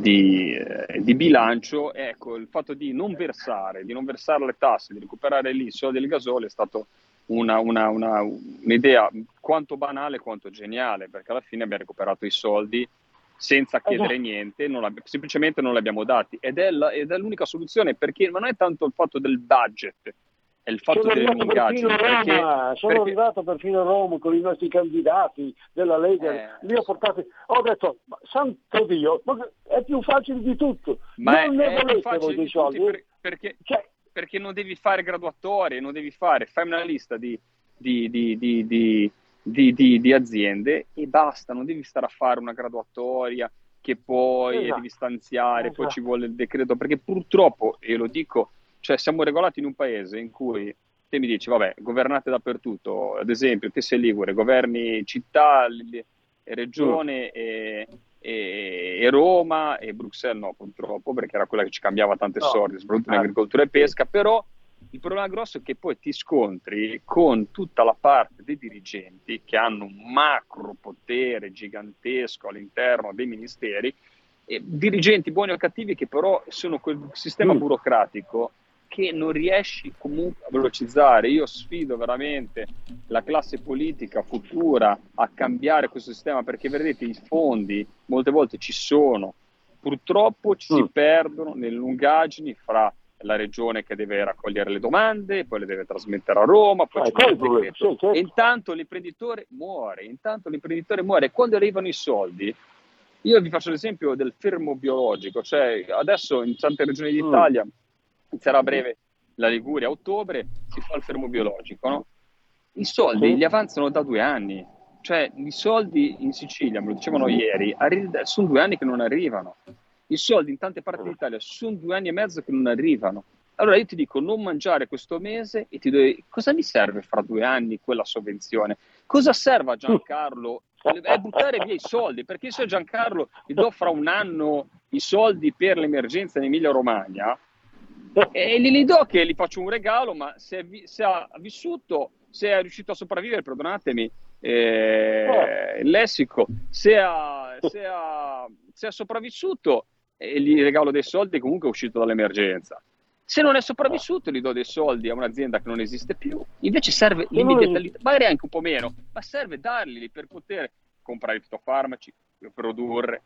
di, eh, di bilancio, ecco, il fatto di non versare, di non versare le tasse, di recuperare lì i soldi del gasolio è stato una, una, una, un'idea quanto banale quanto geniale, perché alla fine abbiamo recuperato i soldi senza chiedere niente, non abbi- semplicemente non li abbiamo dati. Ed è, la- ed è l'unica soluzione perché non è tanto il fatto del budget, è il fatto sono Roma, Perché, sono perché- arrivato perfino a Roma con i nostri candidati della Lega, Eh. li ho portati, ho detto, ma santo Dio, ma è più facile di tutto, ma non è, ne è volete facile voi dei soldi? per- perché, perché non devi fare graduatorie, non devi fare, fai una lista di, di- di- di- di- di- di- aziende e basta, non devi stare a fare una graduatoria che poi Esatto. devi stanziare, poi Esatto. ci vuole il decreto, perché purtroppo, e lo dico, cioè siamo regolati in un paese in cui te mi dici, vabbè, governate dappertutto, ad esempio, te sei Ligure, governi città, regione e, e- e Roma e Bruxelles no, purtroppo, perché era quella che ci cambiava tante No. sorti, soprattutto in Eh. agricoltura e pesca, però il problema grosso è che poi ti scontri con tutta la parte dei dirigenti che hanno un macro potere gigantesco all'interno dei ministeri, e dirigenti buoni o cattivi che però sono quel sistema Mm. burocratico che non riesci comunque a velocizzare. Io sfido veramente la classe politica futura a cambiare questo sistema perché vedete i fondi molte volte ci sono, purtroppo ci si Mm. perdono nelle lungaggini fra la regione che deve raccogliere le domande, poi le deve trasmettere a Roma, poi ci quello è il vuole il problema, decreto. sì, certo. E intanto l'imprenditore muore, intanto l'imprenditore muore. Quando arrivano i soldi, io vi faccio l'esempio del fermo biologico, cioè adesso in tante regioni Mm. d'Italia, inizierà a breve la Liguria a ottobre, si fa il fermo biologico, no? I soldi Sì. li avanzano da due anni, cioè i soldi in Sicilia, me lo dicevano ieri, sono due anni che non arrivano. I soldi in tante parti d'Italia sono due anni e mezzo che non arrivano. Allora io ti dico non mangiare questo mese e ti do... cosa mi serve fra due anni quella sovvenzione? Cosa serve a Giancarlo? È buttare via i soldi, perché se a Giancarlo gli do fra un anno i soldi per l'emergenza in Emilia Romagna, e glieli do che gli faccio un regalo, ma se, se ha vissuto, se è riuscito a sopravvivere, perdonatemi eh, il lessico, se ha, se ha- se è sopravvissuto, eh, gli regalo dei soldi e comunque è uscito dall'emergenza. Se non è sopravvissuto, gli do dei soldi a un'azienda che non esiste più. Invece serve l'immediatalità, magari anche un po' meno, ma serve darli per poter comprare i fitofarmaci, produrre,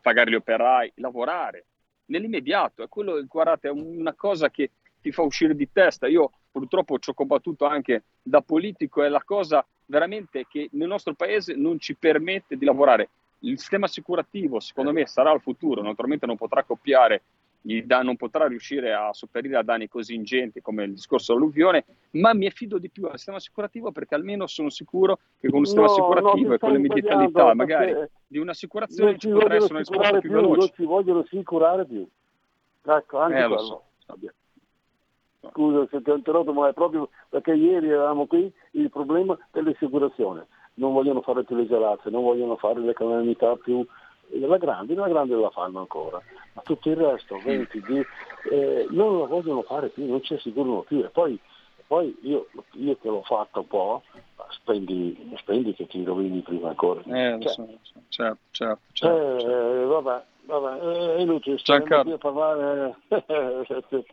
pagare gli operai, lavorare nell'immediato. È quello, guardate, è una cosa che ti fa uscire di testa. Io purtroppo ci ho combattuto anche da politico, è la cosa veramente che nel nostro paese non ci permette di lavorare. Il sistema assicurativo, secondo me, sarà il futuro, naturalmente non potrà copiare, non potrà riuscire a sopperire a danni così ingenti come il discorso dell'alluvione, ma mi affido di più al sistema assicurativo perché almeno sono sicuro che con un sistema No, no, assicurativo ti e con l'immediatalità sbagliando, magari di un'assicurazione ci potrà essere una risposta più più, veloce. non ci vogliono assicurare più. Ecco, anche Eh, so. Scusa se ti ho interrotto, ma è proprio perché ieri eravamo qui il problema dell'assicurazione. Non vogliono fare più le gelate, non vogliono fare le calamità più... La grande, la grande la fanno ancora, ma tutto il resto, 20, di- eh, non la vogliono fare più, non ci assicurano più. E poi, poi io, io che l'ho fatta un po', ma spendi, spendi che ti rovini prima ancora. Eh, Cioè, so, certo, certo, certo, eh, certo. vabbè, vabbè, eh, è inutile Giancarlo. qui a parlare [laughs]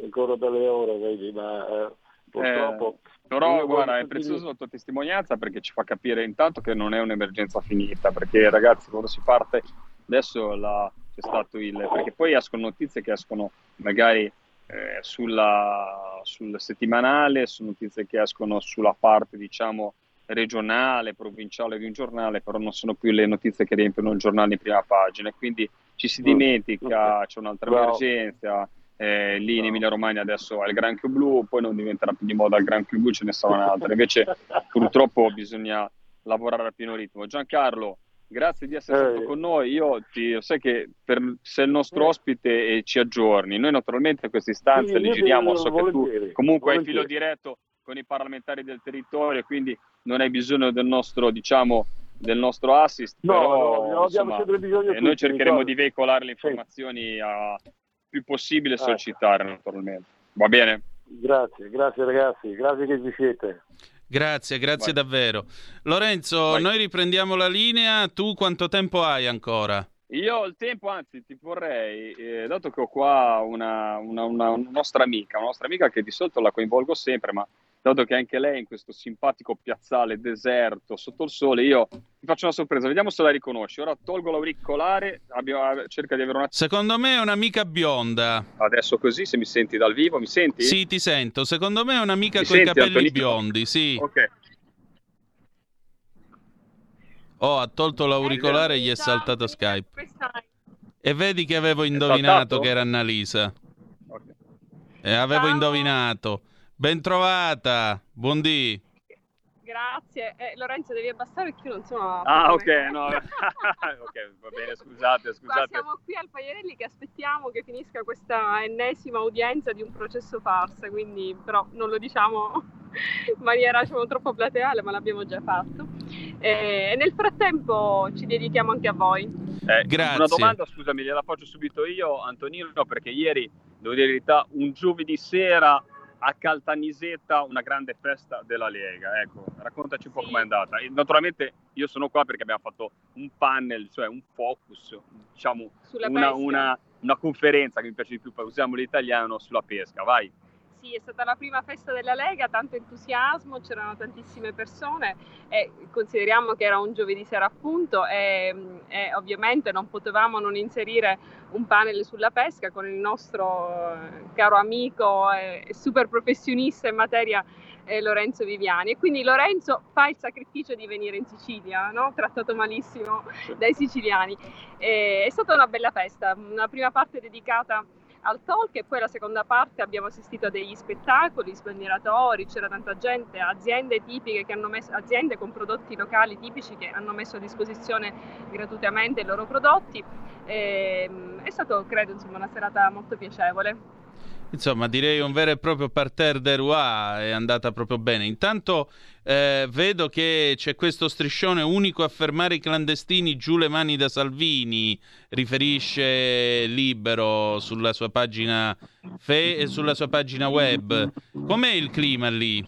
ancora delle ore, vedi, ma eh, purtroppo... Eh, però guarda, è preziosa la tua testimonianza perché ci fa capire intanto che non è un'emergenza finita, perché ragazzi quando si parte adesso la- c'è stato il... perché poi escono notizie che escono magari eh, sulla, sul settimanale, sono notizie che escono sulla parte diciamo regionale, provinciale di un giornale, però non sono più le notizie che riempiono il giornale in prima pagina, e quindi ci si dimentica, c'è un'altra Bravo. emergenza, eh, lì in Emilia Romagna adesso è il granchio blu, poi non diventerà più di moda il granchio blu, ce ne sarà un'altra. Invece [laughs] purtroppo bisogna lavorare a pieno ritmo. Giancarlo, grazie di essere Eh. stato con noi. Io ti sai che per, sei il nostro Eh. ospite e ci aggiorni. Noi naturalmente queste istanze Sì, le giriamo, so che tu volentieri, comunque hai filo diretto con i parlamentari del territorio, quindi non hai bisogno del nostro, diciamo, del nostro assist, No, però no, no, abbiamo insomma, sempre bisogno eh, noi cercheremo di veicolare le informazioni a più possibile sollecitare naturalmente. Va bene? Grazie, grazie ragazzi, grazie che ci siete. Grazie, grazie Vai. davvero. Lorenzo, Vai. noi riprendiamo la linea. Tu quanto tempo hai ancora? Io ho il tempo, anzi ti vorrei, eh, dato che ho qua una, una- una- una nostra amica, una nostra amica che di solito la coinvolgo sempre, ma dato che anche lei è in questo simpatico piazzale deserto sotto il sole, io ti faccio una sorpresa, vediamo se la riconosci. Ora tolgo l'auricolare, abbiamo- cerca di avere una... Secondo me è un'amica bionda. Adesso così, se mi senti dal vivo, mi senti? Sì, ti sento. Secondo me è un'amica Mi con i capelli Antonino? biondi, sì. Ok. Oh, ha tolto l'auricolare e gli è saltato Skype. E vedi che avevo indovinato che era Annalisa. Ok. E avevo Ciao. indovinato. Ben trovata. Buondì. Grazie. Eh, Lorenzo, devi abbassare perché io non sono... Ah, ok, no. [laughs] ok, va bene, scusate, Qua scusate. siamo qui al Pagliarelli che aspettiamo che finisca questa ennesima udienza di un processo farsa, quindi però non lo diciamo in maniera diciamo, troppo plateale, ma l'abbiamo già fatto. Eh, E nel frattempo ci dedichiamo anche a voi. Eh, Grazie. Una domanda, scusami, gliela faccio subito io, Antonino, perché ieri, devo dire la verità, un giovedì sera a Caltanissetta una grande festa della Lega. Ecco, raccontaci un po' Sì. com'è andata. E naturalmente io sono qua perché abbiamo fatto un panel, cioè un focus, diciamo una, una- una conferenza che mi piace di più, usiamo l'italiano sulla pesca, vai. Sì, è stata la prima festa della Lega, tanto entusiasmo, c'erano tantissime persone e consideriamo che era un giovedì sera appunto e, e ovviamente non potevamo non inserire un panel sulla pesca con il nostro eh, caro amico e, e super professionista in materia eh, Lorenzo Viviani e quindi Lorenzo fa il sacrificio di venire in Sicilia, no? trattato malissimo dai siciliani. E è stata una bella festa, una prima parte dedicata al talk e poi la seconda parte abbiamo assistito a degli spettacoli, sbandieratori, c'era tanta gente, aziende tipiche che hanno messo, aziende con prodotti locali tipici che hanno messo a disposizione gratuitamente i loro prodotti. Ehm, è stato, credo, insomma, una serata molto piacevole. Insomma, direi un vero e proprio parterre de Roi è andata proprio bene. Intanto eh, vedo che c'è questo striscione unico a fermare i clandestini giù le mani da Salvini, riferisce Libero sulla sua pagina fe- e sulla sua pagina web. Com'è il clima lì?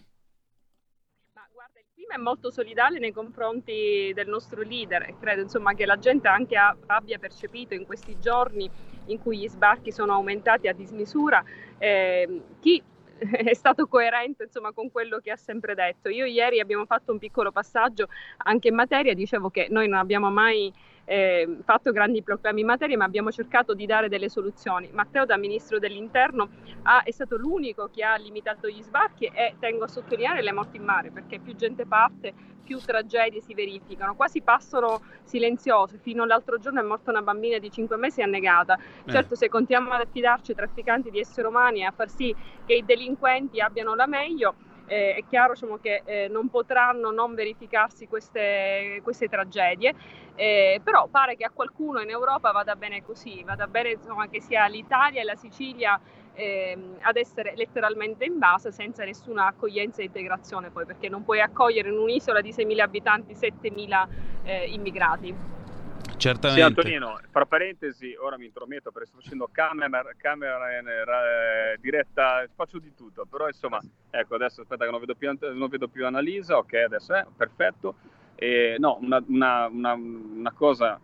È molto solidale nei confronti del nostro leader e credo insomma che la gente anche a- abbia percepito in questi giorni in cui gli sbarchi sono aumentati a dismisura ehm, chi [laughs] è stato coerente insomma con quello che ha sempre detto. Io ieri abbiamo fatto un piccolo passaggio anche in materia, dicevo che noi non abbiamo mai eh, fatto grandi proclami in materia, ma abbiamo cercato di dare delle soluzioni. Matteo, da ministro dell'interno, ha- è stato l'unico che ha limitato gli sbarchi e tengo a sottolineare le morti in mare, perché più gente parte, più tragedie si verificano. Quasi passano silenziose. Fino all'altro giorno è morta una bambina di 5 mesi annegata. Eh. Certo, se continuiamo ad affidarci ai trafficanti di esseri umani e a far sì che i delinquenti abbiano la meglio, eh, è chiaro diciamo, che eh, non potranno non verificarsi queste, queste tragedie, eh, però pare che a qualcuno in Europa vada bene così, vada bene insomma, che sia l'Italia e la Sicilia ehm, ad essere letteralmente in base senza nessuna accoglienza e integrazione poi, perché non puoi accogliere in un'isola di 6.000 abitanti 7.000 eh, immigrati. Certamente. Sì, Antonino, fra parentesi, ora mi intrometto perché sto facendo camera, camera eh, diretta, faccio di tutto, però insomma, ecco, adesso aspetta che non vedo più, non vedo più Annalisa, ok, adesso è perfetto. E, no, una, una, una, una cosa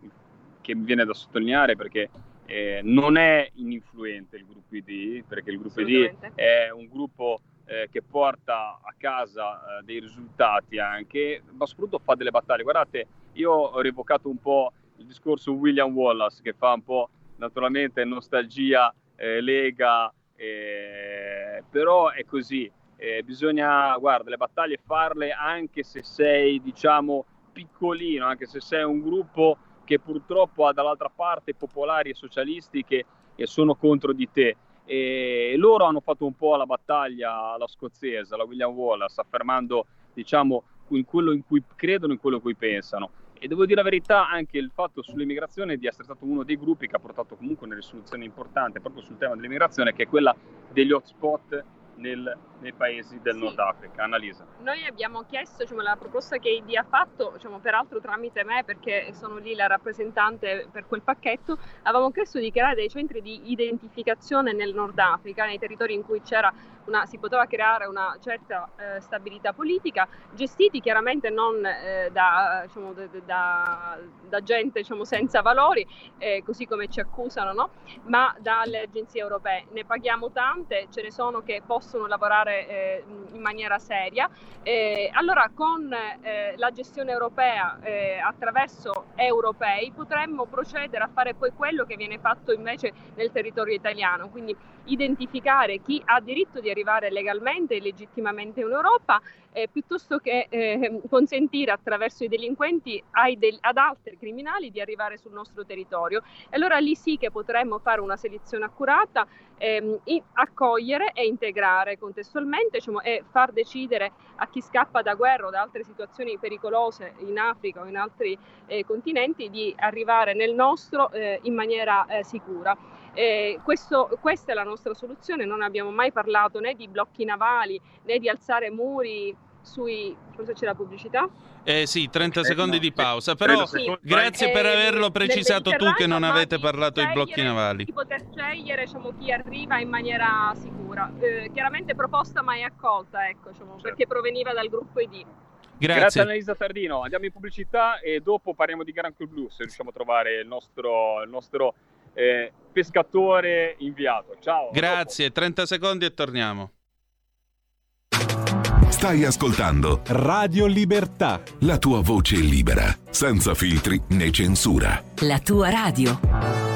che mi viene da sottolineare perché eh, non è ininfluente il gruppo ID, perché il gruppo ID è un gruppo eh, che porta a casa eh, dei risultati anche, ma soprattutto fa delle battaglie. Guardate, io ho rievocato un po' il discorso William Wallace che fa un po' naturalmente nostalgia, eh, lega, eh, però è così. Eh, bisogna, guarda, le battaglie farle anche se sei, diciamo, piccolino, anche se sei un gruppo che purtroppo ha dall'altra parte popolari e socialisti che, che sono contro di te. E loro hanno fatto un po' la battaglia alla scozzese, alla William Wallace, affermando, diciamo, in quello in cui credono, in quello in cui pensano. E devo dire la verità, anche il fatto sull'immigrazione di essere stato uno dei gruppi che ha portato comunque una risoluzione importante proprio sul tema dell'immigrazione, che è quella degli hotspot nel, nei paesi del sì. Nord Africa. Annalisa. Noi abbiamo chiesto, diciamo, la proposta che ID ha fatto, diciamo, peraltro tramite me perché sono lì la rappresentante per quel pacchetto, avevamo chiesto di creare dei centri di identificazione nel Nord Africa, nei territori in cui c'era una, si poteva creare una certa eh, stabilità politica, gestiti chiaramente non eh, da, diciamo, da, da, gente diciamo, senza valori, eh, così come ci accusano, no? ma dalle agenzie europee. Ne paghiamo tante, ce ne sono che possono lavorare eh, in maniera seria. Eh, allora con eh, la gestione europea attraverso europei potremmo procedere a fare poi quello che viene fatto invece nel territorio italiano, quindi identificare chi ha diritto di arrivare legalmente e legittimamente in Europa, eh, piuttosto che eh, consentire attraverso i delinquenti del- ad altri criminali di arrivare sul nostro territorio. E allora lì sì che potremmo fare una selezione accurata, ehm, accogliere e integrare contestualmente diciamo, e far decidere a chi scappa da guerra o da altre situazioni pericolose in Africa o in altri eh, continenti di arrivare nel nostro eh, in maniera eh, sicura. Eh, questo, questa è la nostra soluzione, non abbiamo mai parlato né di blocchi navali né di alzare muri sui... forse c'è la pubblicità? Eh sì, 30 secondi di pausa, però sì. grazie per averlo precisato tu che non avete parlato di blocchi navali. Di poter scegliere diciamo, chi arriva in maniera sicura. Eh, chiaramente proposta mai accolta, ecco, diciamo, certo. perché proveniva dal gruppo ID. Grazie. Grazie Annalisa Tardino, andiamo in pubblicità e dopo parliamo di Gran Club Blu se riusciamo a trovare il nostro, il nostro eh, pescatore inviato. Ciao. Grazie, 30 secondi e torniamo. Stai ascoltando Radio Libertà. La tua voce libera, senza filtri né censura. La tua radio.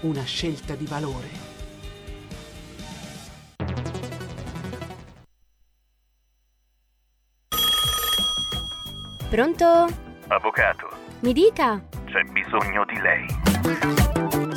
una scelta di valore. Pronto? Avvocato. Mi dica. C'è bisogno di lei.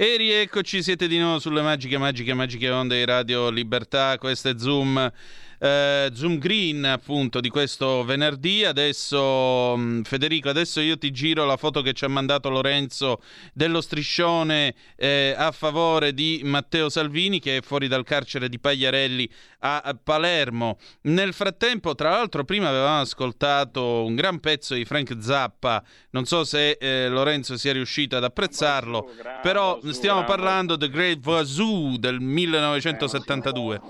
E rieccoci, siete di nuovo sulle magiche, magiche, magiche onde di Radio Libertà. Questo è Zoom eh, Zoom Green appunto di questo venerdì. Adesso mm, Federico, adesso io ti giro la foto che ci ha mandato Lorenzo dello striscione eh, a favore di Matteo Salvini che è fuori dal carcere di Pagliarelli a Palermo. Nel frattempo, tra l'altro, prima avevamo ascoltato un gran pezzo di Frank Zappa. Non so se eh, Lorenzo sia riuscito ad apprezzarlo, però stiamo parlando The Great Wazoo del 1972.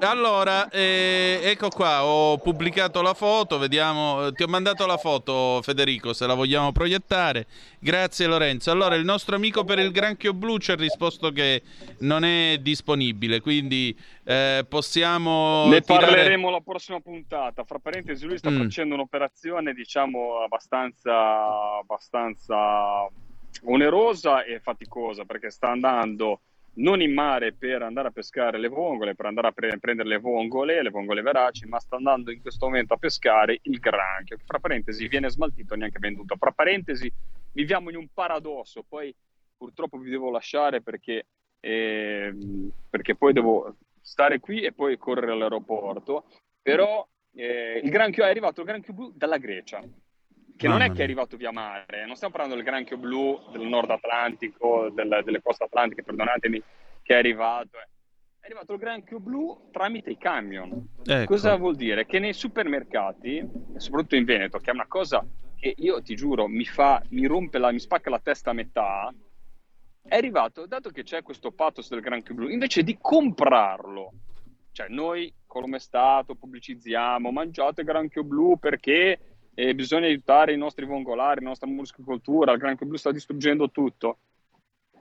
Allora, eh, ecco qua, ho pubblicato la foto, vediamo, eh, ti ho mandato la foto Federico, se la vogliamo proiettare. Grazie Lorenzo. Allora, il nostro amico per il granchio blu ci ha risposto che non è disponibile, quindi eh, possiamo... Ne tirare... parleremo la prossima puntata. Fra parentesi, lui sta mm. facendo un'operazione, diciamo, abbastanza, abbastanza onerosa e faticosa, perché sta andando non in mare per andare a pescare le vongole, per andare a pre- prendere le vongole, le vongole veraci, ma sta andando in questo momento a pescare il granchio, che fra parentesi viene smaltito e neanche venduto. Fra parentesi viviamo in un paradosso, poi purtroppo vi devo lasciare perché, eh, perché poi devo stare qui e poi correre all'aeroporto, però eh, il granchio è arrivato il granchio blu dalla Grecia che non è che è arrivato via mare, non stiamo parlando del granchio blu del nord Atlantico, del- delle coste atlantiche, perdonatemi, che è arrivato. eh. È arrivato il granchio blu tramite i camion. Ecco. Cosa vuol dire? Che nei supermercati, soprattutto in Veneto, che è una cosa che io ti giuro mi fa, mi rompe la, mi spacca la testa a metà, è arrivato, dato che c'è questo pathos del granchio blu, invece di comprarlo, cioè noi come Stato pubblicizziamo, mangiate granchio blu perché eh, bisogna aiutare i nostri vongolari, la nostra muschicoltura, il granchio blu sta distruggendo tutto.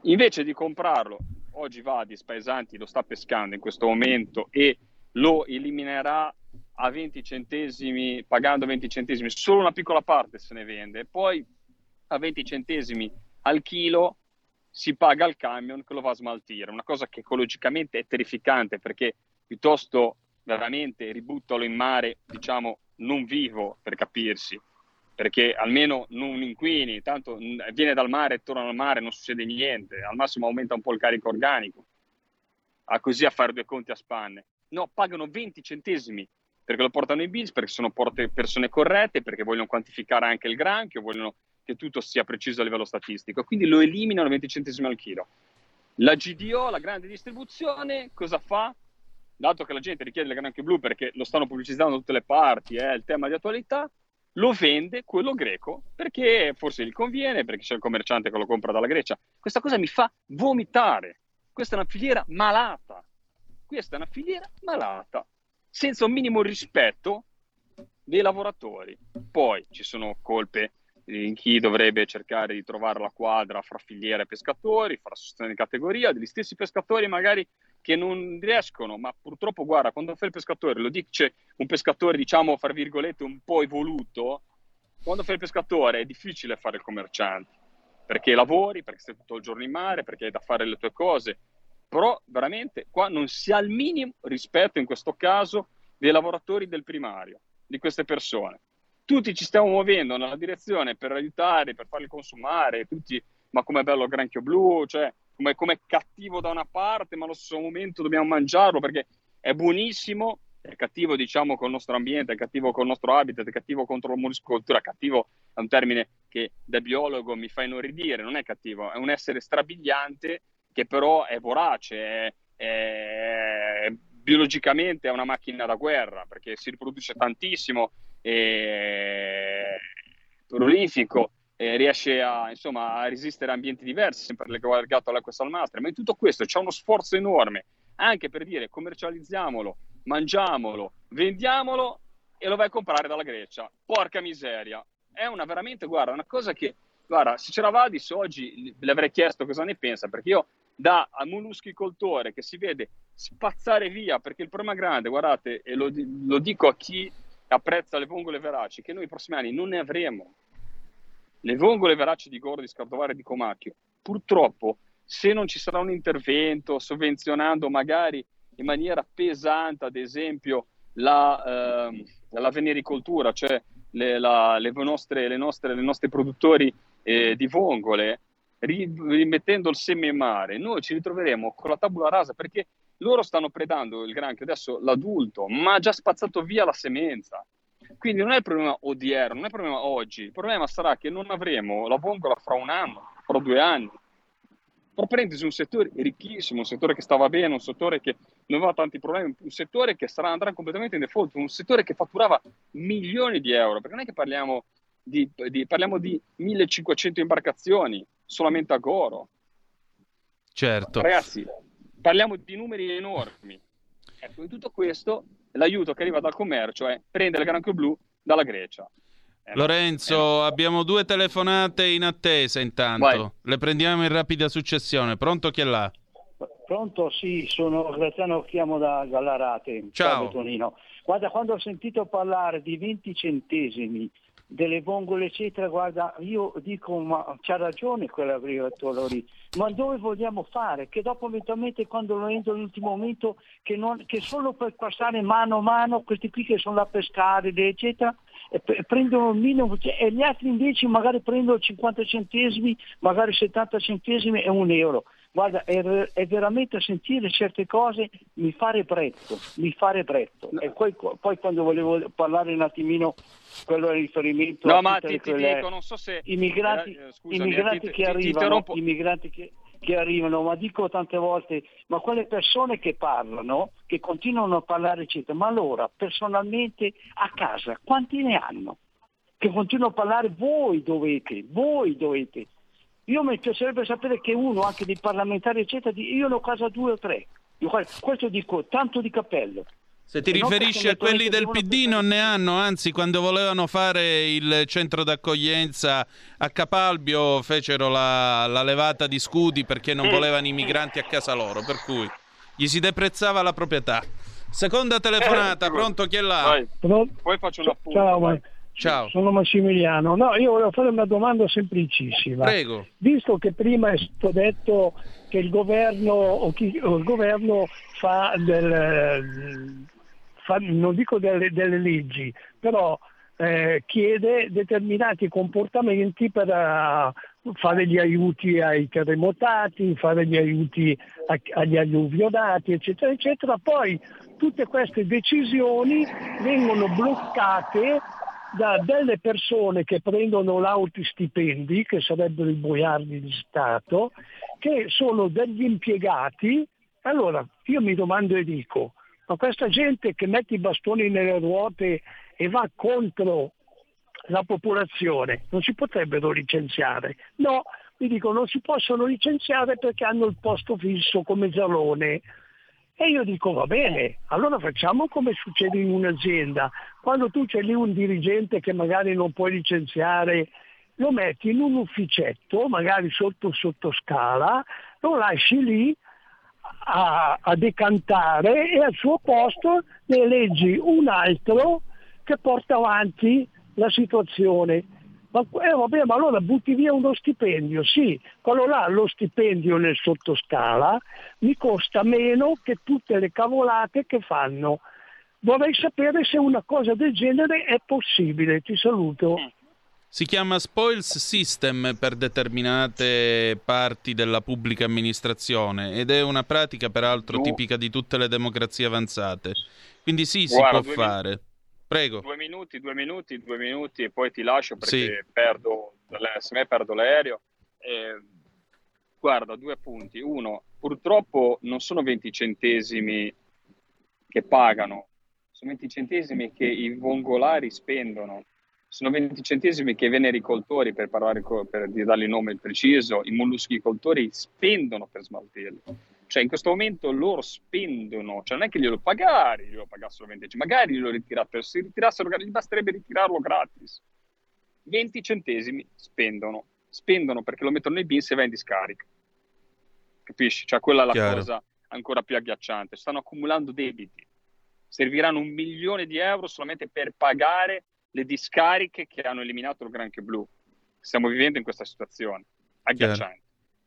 Invece di comprarlo, oggi Vadis Paesanti lo sta pescando in questo momento e lo eliminerà a 20 centesimi, pagando 20 centesimi, solo una piccola parte se ne vende, poi a 20 centesimi al chilo si paga al camion che lo va a smaltire, una cosa che ecologicamente è terrificante perché piuttosto veramente ributtalo in mare, diciamo, non vivo per capirsi, perché almeno non inquini, tanto viene dal mare e torna al mare, non succede niente, al massimo aumenta un po' il carico organico, a così a fare due conti a spanne. No, pagano 20 centesimi perché lo portano in bis, perché sono persone corrette, perché vogliono quantificare anche il granchio, vogliono che tutto sia preciso a livello statistico, quindi lo eliminano a 20 centesimi al chilo. La GDO, la grande distribuzione, cosa fa? Dato che la gente richiede il granchio blu perché lo stanno pubblicizzando da tutte le parti, è il tema di attualità, lo vende quello greco perché forse gli conviene, perché c'è il commerciante che lo compra dalla Grecia. Questa cosa mi fa vomitare. Questa è una filiera malata. Questa è una filiera malata, senza un minimo rispetto dei lavoratori. Poi ci sono colpe in chi dovrebbe cercare di trovare la quadra fra filiera e pescatori, fra sostenere categoria, degli stessi pescatori magari che non riescono, ma purtroppo guarda, quando fai il pescatore, lo dice un pescatore diciamo fra virgolette un po' evoluto, quando fai il pescatore è difficile fare il commerciante, perché lavori, perché stai tutto il giorno in mare, perché hai da fare le tue cose, però veramente qua non si ha il minimo rispetto in questo caso dei lavoratori del primario, di queste persone. Tutti ci stiamo muovendo nella direzione per aiutare, per farli consumare, tutti, ma com'è bello il granchio blu, cioè come com'è cattivo da una parte, ma allo stesso momento dobbiamo mangiarlo perché è buonissimo, è cattivo diciamo col nostro ambiente, è cattivo col nostro habitat, è cattivo contro la muscolatura, cattivo è un termine che da biologo mi fa inorridire, non è cattivo, è un essere strabiliante che però è vorace, è, è- biologicamente è una macchina da guerra perché si riproduce tantissimo, è prolifico, e riesce a, insomma, a resistere a ambienti diversi, sempre legato all'acqua salmastra, ma in tutto questo c'è uno sforzo enorme anche per dire commercializziamolo, mangiamolo, vendiamolo e lo vai a comprare dalla Grecia. Porca miseria, è una veramente, guarda, una cosa che, guarda, se c'era Vadis oggi le avrei chiesto cosa ne pensa, perché io da moluschicoltore che si vede spazzare via, perché il problema grande, guardate, e lo, lo dico a chi apprezza le vongole veraci, che noi i prossimi anni non ne avremo. Le vongole veraci di Gordo, di Scardovare e di Comacchio, purtroppo, se non ci sarà un intervento sovvenzionando magari in maniera pesante, ad esempio, la, ehm, la venericoltura, cioè le, la- le nostre, le nostre, le nostre produttori eh, di vongole, ri- rimettendo il seme in mare, noi ci ritroveremo con la tabula rasa perché loro stanno predando il granchio, adesso l'adulto, ma ha già spazzato via la semenza. Quindi non è il problema odierno, non è il problema oggi, il problema sarà che non avremo la vongola fra un anno, fra due anni. Però prendisi un settore ricchissimo, un settore che stava bene, un settore che non aveva tanti problemi, un settore che sarà, andrà completamente in default, un settore che fatturava milioni di euro, perché non è che parliamo di, di- parliamo di 1500 imbarcazioni solamente a Goro. Certo. Ragazzi, parliamo di numeri enormi. Ecco, in tutto questo l'aiuto che arriva dal commercio è prendere il granchio blu dalla Grecia. Eh, Lorenzo, abbiamo due telefonate in attesa intanto. Vai. Le prendiamo in rapida successione. Pronto chi è là? Pronto? Sì, sono Graziano, chiamo da Gallarate. Ciao. Tonino. Guarda, quando ho sentito parlare di 20 centesimi delle vongole eccetera, guarda, io dico, ma c'ha ragione quell'agricoltore lì, ma dove vogliamo fare? Che dopo eventualmente quando lo entro all'ultimo momento, che, non- che solo per passare mano a mano, questi qui che sono là a pescare, eccetera, pre- prendono il minimo, cioè, e gli altri invece magari prendono 50 centesimi, magari 70 centesimi e un euro. Guarda, è, è, veramente sentire certe cose mi fa ribrezzo, mi fa ribrezzo. No. E poi, poi, quando volevo parlare un attimino quello è riferimento no, a ma ti, quelle, ti dico, non so se i migranti, eh, scusami, i ti, che arrivano, i migranti che, che arrivano, ma dico tante volte, ma quelle persone che parlano, che continuano a parlare, eccetera, ma allora personalmente a casa quanti ne hanno? Che continuano a parlare, voi dovete, voi dovete. Io mi piacerebbe sapere che uno, anche dei parlamentari, eccetera, io ne ho casa due o tre. Io, questo dico, tanto di cappello. Se ti riferisci a quelli del PD non ne hanno, anzi quando volevano fare il centro d'accoglienza a Capalbio fecero la, la levata di scudi perché non volevano i migranti a casa loro, per cui gli si deprezzava la proprietà. Seconda telefonata, pronto chi è là? Poi faccio un appunto. Ciao, ma... Ciao. Sono Massimiliano. No, io volevo fare una domanda semplicissima. Prego. Visto che prima è stato detto che il governo, o chi, o il governo fa del, fa, non dico delle, delle leggi, però eh, chiede determinati comportamenti per uh, fare gli aiuti ai terremotati, fare gli aiuti a, agli alluvionati, eccetera, eccetera. Poi tutte queste decisioni vengono bloccate da delle persone che prendono lauti stipendi, che sarebbero i boiardi di Stato, che sono degli impiegati. Allora io mi domando e dico, ma questa gente che mette i bastoni nelle ruote e va contro la popolazione non si potrebbero licenziare? No, mi dicono non si possono licenziare perché hanno il posto fisso come Zalone. E io dico va bene, allora facciamo come succede in un'azienda. Quando tu c'è lì un dirigente che magari non puoi licenziare, lo metti in un ufficetto, magari sotto sottoscala, lo lasci lì a, a decantare e al suo posto ne eleggi un altro che porta avanti la situazione. Ma, eh, vabbè, ma allora butti via uno stipendio, sì, quello là, lo stipendio nel sottoscala, mi costa meno che tutte le cavolate che fanno. Vorrei sapere se una cosa del genere è possibile. Ti saluto. Si chiama spoils system per determinate parti della pubblica amministrazione ed è una pratica peraltro No. tipica di tutte le democrazie avanzate. Quindi sì, si Guarda, può fare. Prego. Due minuti, due minuti, due minuti e poi ti lascio perché Sì. perdo, se me perdo l'aereo. Eh, guarda, due punti. Uno, purtroppo non sono 20 centesimi che pagano, sono 20 centesimi che i vongolari spendono. Sono 20 centesimi che i venericoltori, per, parlare per dargli il nome preciso, i molluschicoltori spendono per smaltirli. Cioè in questo momento loro spendono, cioè non è che glielo pagare, glielo pagassero 20, magari glielo ritirassero, se ritirassero, gli basterebbe ritirarlo gratis. 20 centesimi spendono, spendono perché lo mettono nei bins e va in discarica. Capisci? Cioè quella è la Chiaro. cosa ancora più agghiacciante. Stanno accumulando debiti. Serviranno un milione di euro solamente per pagare le discariche che hanno eliminato il granchio blu. Stiamo vivendo in questa situazione agghiacciante.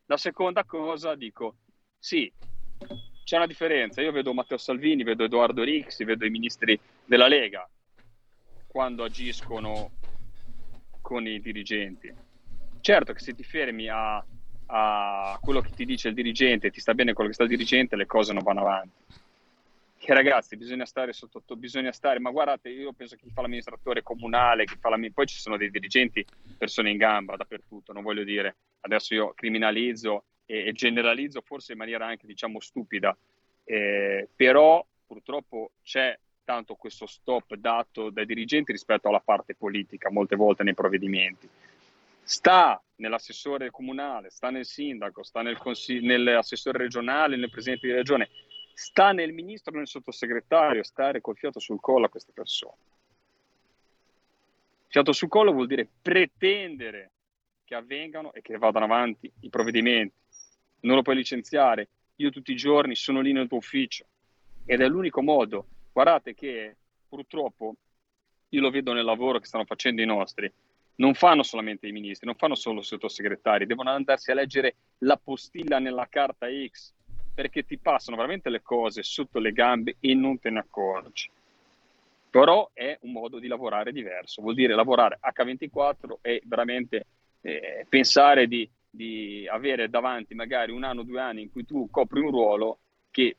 La seconda cosa, dico, sì, c'è una differenza. Io vedo Matteo Salvini, vedo Edoardo Rixi, vedo i ministri della Lega quando agiscono con i dirigenti. Certo che se ti fermi a, a quello che ti dice il dirigente, ti sta bene quello che sta il dirigente, le cose non vanno avanti. Che ragazzi, bisogna stare sotto, bisogna stare, ma guardate, io penso che chi fa l'amministratore comunale, chi fa la, poi ci sono dei dirigenti, persone in gamba dappertutto, non voglio dire, adesso io criminalizzo e, generalizzo forse in maniera anche diciamo stupida, eh, però purtroppo c'è tanto questo stop dato dai dirigenti rispetto alla parte politica molte volte nei provvedimenti. Sta nell'assessore comunale, sta nel sindaco, sta nel consig- nell'assessore regionale, nel presidente di regione, sta nel ministro nel sottosegretario stare col fiato sul collo a queste persone. Fiato sul collo vuol dire pretendere che avvengano e che vadano avanti i provvedimenti. Non lo puoi licenziare. Io tutti i giorni sono lì nel tuo ufficio ed è l'unico modo. Guardate che purtroppo io lo vedo nel lavoro che stanno facendo i nostri. Non fanno solamente i ministri, non fanno solo i sottosegretari, devono andarsi a leggere la postilla nella carta X perché ti passano veramente le cose sotto le gambe e non te ne accorgi. Però è un modo di lavorare diverso, vuol dire lavorare H24 e veramente eh, pensare di, di avere davanti magari un anno, due anni in cui tu copri un ruolo che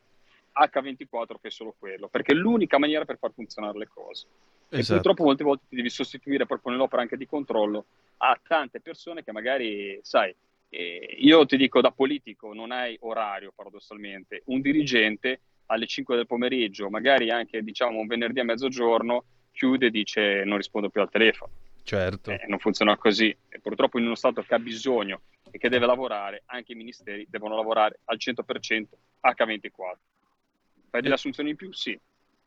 H24 fai solo quello, perché è l'unica maniera per far funzionare le cose. E Esatto. purtroppo molte volte ti devi sostituire proprio nell'opera anche di controllo a tante persone che magari, sai, eh, io ti dico da politico non hai orario paradossalmente, un dirigente alle 5 del pomeriggio, magari anche diciamo un venerdì a mezzogiorno, chiude e dice non rispondo più al telefono. Certo. Eh, non funziona così. E purtroppo in uno Stato che ha bisogno e che deve lavorare, anche i ministeri devono lavorare al 100% H24. Fai delle assunzioni in più? Sì.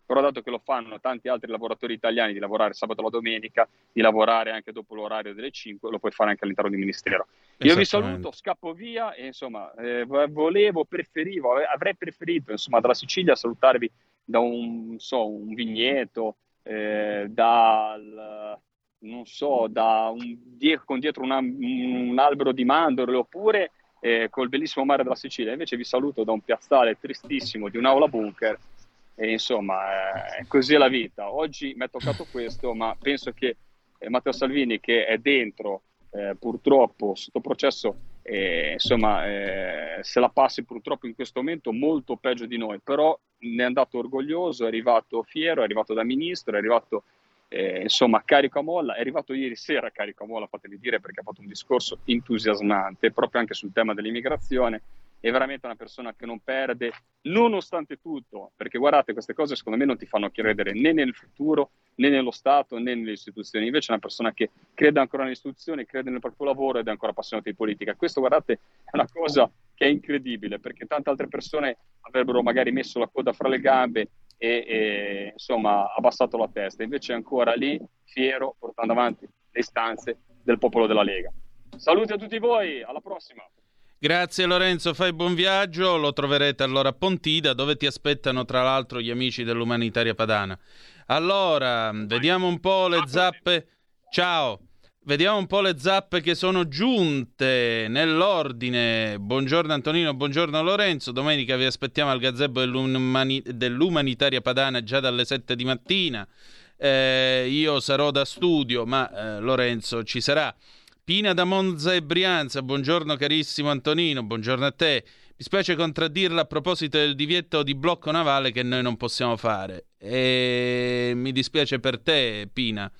Però dato che lo fanno tanti altri lavoratori italiani di lavorare sabato e la domenica, di lavorare anche dopo l'orario delle 5, lo puoi fare anche all'interno del ministero. Io vi saluto, scappo via e insomma, eh, vo- volevo, preferivo, avrei preferito insomma dalla Sicilia salutarvi da un, so, un vigneto, eh, dal, non so, da un, con dietro una- un albero di mandorle oppure eh, col bellissimo mare della Sicilia. Invece vi saluto da un piazzale tristissimo di un'aula bunker e insomma, eh, così è la vita. Oggi mi è toccato questo, ma penso che eh, Matteo Salvini, che è dentro eh, purtroppo sotto processo, eh, insomma, eh, se la passi purtroppo in questo momento molto peggio di noi, però ne è andato orgoglioso, è arrivato fiero, è arrivato da ministro, è arrivato eh, insomma carico a molla, è arrivato ieri sera carico a molla, fatemi dire, perché ha fatto un discorso entusiasmante proprio anche sul tema dell'immigrazione. È veramente una persona che non perde, nonostante tutto, perché guardate, queste cose secondo me non ti fanno credere né nel futuro, né nello Stato, né nelle istituzioni. Invece è una persona che crede ancora nelle istituzioni, crede nel proprio lavoro ed è ancora appassionata di politica. Questo, guardate, è una cosa che è incredibile, perché tante altre persone avrebbero magari messo la coda fra le gambe e, e, insomma abbassato la testa. Invece è ancora lì, fiero, portando avanti le istanze del popolo della Lega. Saluti a tutti voi, alla prossima! Grazie Lorenzo, fai buon viaggio, lo troverete allora a Pontida dove ti aspettano tra l'altro gli amici dell'umanitaria padana. Allora, vediamo un po' le zappe. Ciao. Vediamo un po' le zappe che sono giunte nell'ordine. Buongiorno Antonino, buongiorno Lorenzo. Domenica vi aspettiamo al gazebo dell'umani- dell'umanitaria padana già dalle 7 di mattina. Eh, io sarò da studio, ma eh, Lorenzo ci sarà. Pina da Monza e Brianza, buongiorno carissimo Antonino, buongiorno a te. Mi spiace contraddirla a proposito del divieto di blocco navale che noi non possiamo fare. E mi dispiace per te, Pina.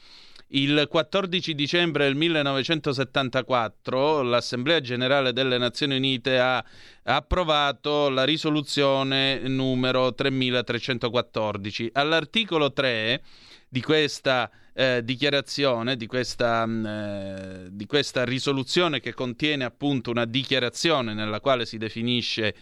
Il 14 dicembre del 1974 l'Assemblea Generale delle Nazioni Unite ha approvato la risoluzione numero 3314. All'articolo 3 di questa eh, dichiarazione, di questa, mh, eh, di questa risoluzione che contiene appunto una dichiarazione nella quale si definisce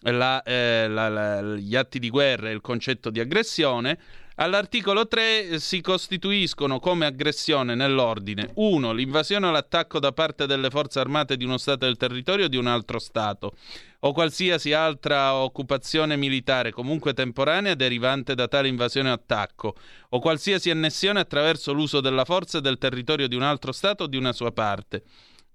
la, eh, la, la, gli atti di guerra e il concetto di aggressione, All'articolo 3 si costituiscono come aggressione nell'ordine 1. L'invasione o l'attacco da parte delle forze armate di uno Stato del territorio di un altro Stato o qualsiasi altra occupazione militare comunque temporanea derivante da tale invasione o attacco o qualsiasi annessione attraverso l'uso della forza del territorio di un altro Stato o di una sua parte.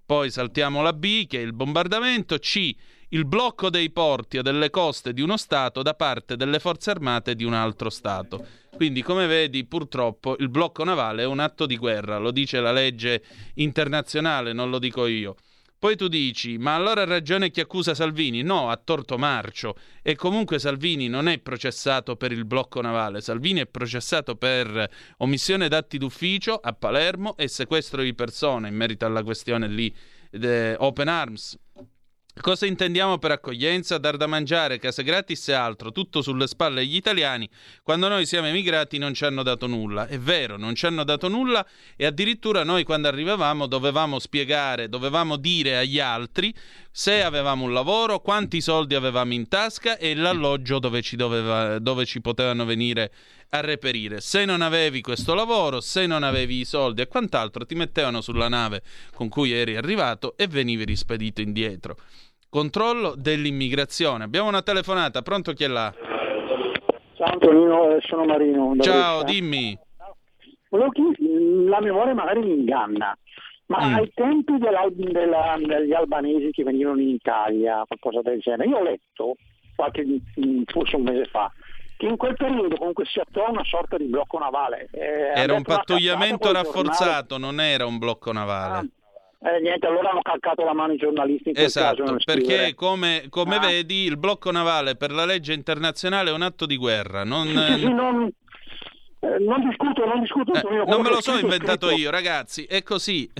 Poi saltiamo la B che è il bombardamento, C il blocco dei porti o delle coste di uno Stato da parte delle forze armate di un altro Stato. Quindi, come vedi, purtroppo il blocco navale è un atto di guerra, lo dice la legge internazionale, non lo dico io. Poi tu dici, ma allora ha ragione chi accusa Salvini? No, a torto marcio. E comunque Salvini non è processato per il blocco navale, Salvini è processato per omissione d'atti d'ufficio a Palermo e sequestro di persone in merito alla questione lì, Open Arms. Cosa intendiamo per accoglienza? Dar da mangiare, case gratis e altro, tutto sulle spalle degli italiani. Quando noi siamo emigrati non ci hanno dato nulla. È vero, non ci hanno dato nulla e addirittura noi quando arrivavamo dovevamo spiegare, dovevamo dire agli altri se avevamo un lavoro, quanti soldi avevamo in tasca e l'alloggio dove ci, doveva, dove ci potevano venire a reperire. Se non avevi questo lavoro, se non avevi i soldi e quant'altro, ti mettevano sulla nave con cui eri arrivato e venivi rispedito indietro. Controllo dell'immigrazione. Abbiamo una telefonata, pronto chi è là? Ciao Antonino, eh, sono Marino. Ciao, Brescia. dimmi. La memoria magari mi inganna, ma Mm. ai tempi della- degli albanesi che venivano in Italia, qualcosa del genere, io ho letto, qualche, mm, forse un mese fa, che in quel periodo comunque si attuò una sorta di blocco navale. Eh, Era un hanno detto, "Ma pattugliamento cazzato, col giornale". rafforzato, non era un blocco navale. Eh, niente, allora hanno calcato la mano i giornalisti in quel Esatto, caso. perché come, come Ah. vedi il blocco navale per la legge internazionale è un atto di guerra. Non, Sì, sì, non, eh, non discuto, non discuto. eh, Antonino, non me lo so inventato scritto. io, ragazzi, è così.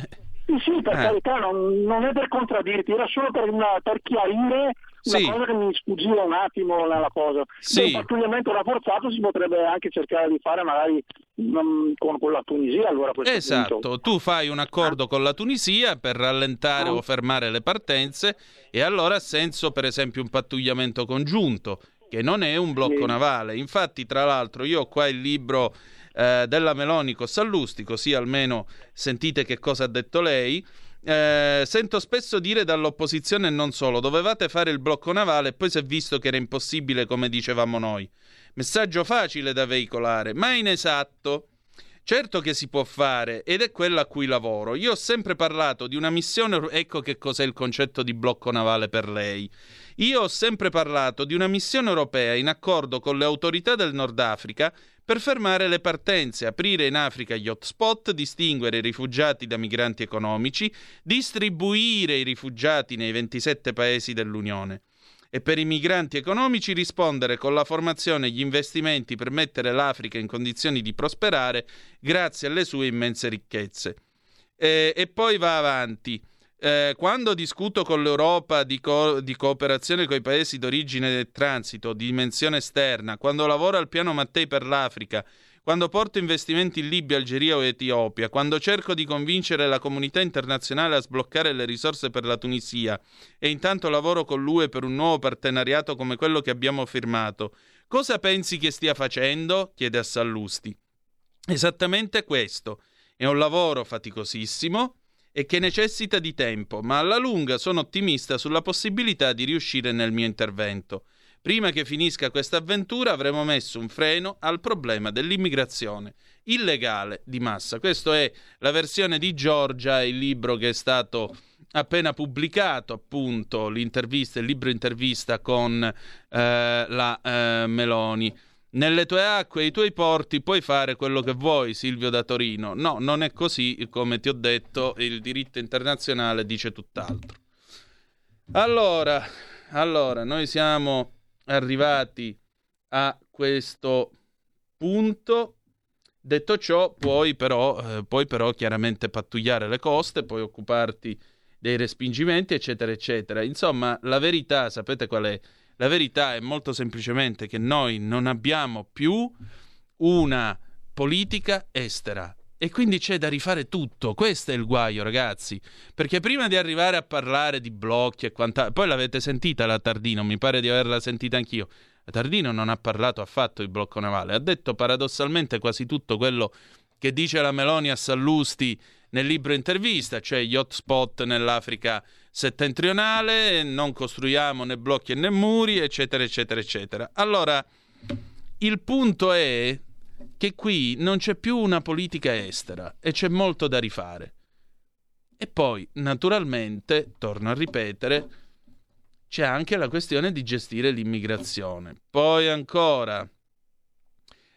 Sì, sì, per Eh. carità, non, non è per contraddirti, era solo per, una- per chiarire una Sì. cosa che mi sfuggiva un attimo nella cosa. Sì. Il pattugliamento rafforzato si potrebbe anche cercare di fare magari con, con la Tunisia allora Esatto, punto. tu fai un accordo con la Tunisia per rallentare Ah. o fermare le partenze e allora ha senso per esempio un pattugliamento congiunto che non è un blocco Sì. navale. Infatti, tra l'altro, io ho qua il libro eh, della Meloni con Sallusti, così almeno sentite che cosa ha detto lei. Eh, sento spesso dire dall'opposizione e non solo, dovevate fare il blocco navale e poi si è visto che era impossibile come dicevamo noi. Messaggio facile da veicolare, ma inesatto. Certo che si può fare ed è quella a cui lavoro. Io ho sempre parlato di una missione, ecco che cos'è il concetto di blocco navale per lei. Io ho sempre parlato di una missione europea in accordo con le autorità del Nord Africa per fermare le partenze, aprire in Africa gli hotspot, distinguere i rifugiati da migranti economici, distribuire i rifugiati nei 27 paesi dell'Unione e per i migranti economici rispondere con la formazione e gli investimenti per mettere l'Africa in condizioni di prosperare grazie alle sue immense ricchezze. Eh, e poi va avanti. Eh, quando discuto con l'Europa di, co- di cooperazione con i paesi d'origine e transito, di dimensione esterna, quando lavoro al piano Mattei per l'Africa, quando porto investimenti in Libia, Algeria o Etiopia, quando cerco di convincere la comunità internazionale a sbloccare le risorse per la Tunisia e intanto lavoro con l'UE per un nuovo partenariato come quello che abbiamo firmato, cosa pensi che stia facendo? chiede a Sallusti. Esattamente questo. È un lavoro faticosissimo e che necessita di tempo, ma alla lunga sono ottimista sulla possibilità di riuscire nel mio intervento. Prima che finisca questa avventura avremo messo un freno al problema dell'immigrazione illegale di massa. Questa è la versione di Giorgia, il libro che è stato appena pubblicato, appunto, l'intervista, il libro intervista con eh, la eh, Meloni. Nelle tue acque i tuoi porti puoi fare quello che vuoi, Silvio da Torino. No, non è così, come ti ho detto, il diritto internazionale dice tutt'altro. Allora, allora, noi siamo arrivati a questo punto. Detto ciò, puoi però, eh, puoi però chiaramente pattugliare le coste, puoi occuparti dei respingimenti, eccetera, eccetera. Insomma, la verità, sapete qual è? La verità è molto semplicemente che noi non abbiamo più una politica estera. E quindi c'è da rifare tutto. Questo è il guaio, ragazzi. Perché prima di arrivare a parlare di blocchi e quant'altro, poi l'avete sentita la Tardino, mi pare di averla sentita anch'io. La Tardino non ha parlato affatto di blocco navale, ha detto paradossalmente quasi tutto quello che dice la Meloni a Sallusti nel libro intervista, cioè gli hotspot nell'Africa settentrionale, non costruiamo né blocchi né muri, eccetera, eccetera, eccetera. Allora, il punto è che qui non c'è più una politica estera e c'è molto da rifare. E poi, naturalmente, torno a ripetere, c'è anche la questione di gestire l'immigrazione. Poi ancora,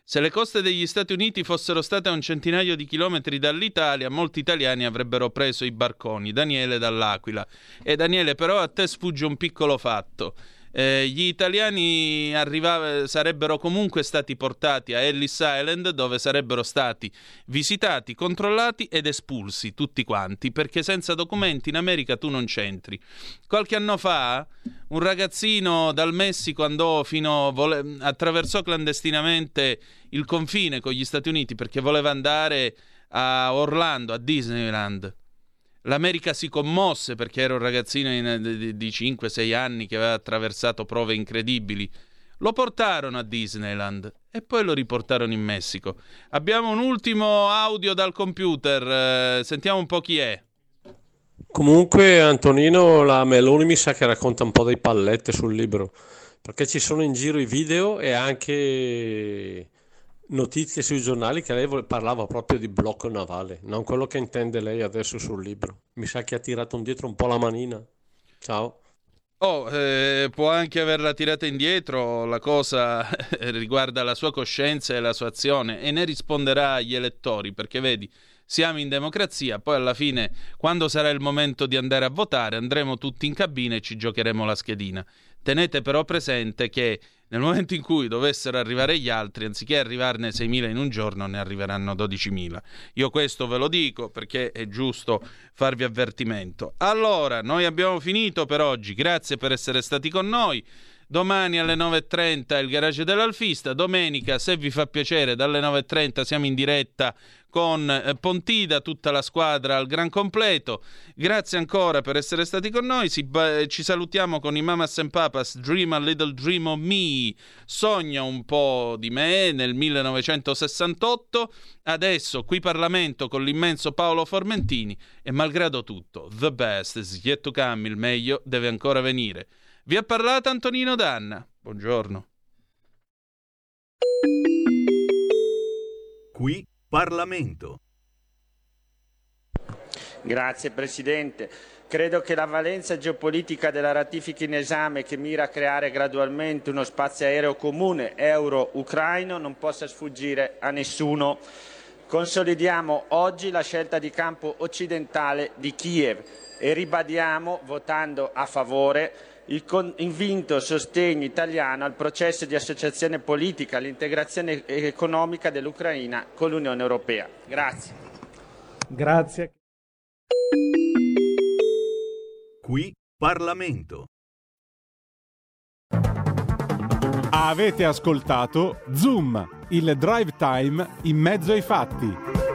se le coste degli Stati Uniti fossero state a un centinaio di chilometri dall'Italia, molti italiani avrebbero preso i barconi. Daniele dall'Aquila. E Daniele, però, a te sfugge un piccolo fatto. Eh, gli italiani arriva- sarebbero comunque stati portati a Ellis Island dove sarebbero stati visitati, controllati ed espulsi tutti quanti perché senza documenti in America tu non c'entri. Qualche anno fa un ragazzino dal Messico andò fino vole- attraversò clandestinamente il confine con gli Stati Uniti perché voleva andare a Orlando, a Disneyland. L'America si commosse perché era un ragazzino in- di, di 5-6 anni che aveva attraversato prove incredibili. Lo portarono a Disneyland e poi lo riportarono in Messico. Abbiamo un ultimo audio dal computer, eh, sentiamo un po' chi è. Comunque, Antonino, la Meloni mi sa che racconta un po' dei pallette sul libro, perché ci sono in giro i video e anche notizie sui giornali che lei parlava proprio di blocco navale, non quello che intende lei adesso sul libro. Mi sa che ha tirato indietro un po' la manina. Ciao. Oh, eh, può anche averla tirata indietro, la cosa [laughs] riguarda la sua coscienza e la sua azione e ne risponderà agli elettori, perché vedi, siamo in democrazia, poi alla fine, quando sarà il momento di andare a votare, andremo tutti in cabina e ci giocheremo la schedina. Tenete però presente che nel momento in cui dovessero arrivare gli altri, anziché arrivarne 6.000 in un giorno, ne arriveranno 12.000. Io questo ve lo dico perché è giusto farvi avvertimento. Allora, noi abbiamo finito per oggi. Grazie per essere stati con noi. Domani alle 9.30 il garage dell'Alfista. Domenica, se vi fa piacere, dalle 9.30 siamo in diretta con eh, Pontida, tutta la squadra al gran completo. Grazie ancora per essere stati con noi. Si, ci salutiamo con i Mamas and Papas. Dream a little dream of me. Sogna un po' di me nel 1968. Adesso qui Parlamento con l'immenso Paolo Formentini. E malgrado tutto, the best is yet to come. Il meglio deve ancora venire. Vi ha parlato Antonino Danna. Buongiorno. Qui Parlamento. Grazie Presidente. Credo che la valenza geopolitica della ratifica in esame, che mira a creare gradualmente uno spazio aereo comune euro-ucraino, non possa sfuggire a nessuno. Consolidiamo oggi la scelta di campo occidentale di Kiev e ribadiamo, votando a favore, il convinto sostegno italiano al processo di associazione politica, all'integrazione economica dell'Ucraina con l'Unione Europea. Grazie. Grazie. Qui Parlamento. Avete ascoltato Zoom, il drive time in mezzo ai fatti.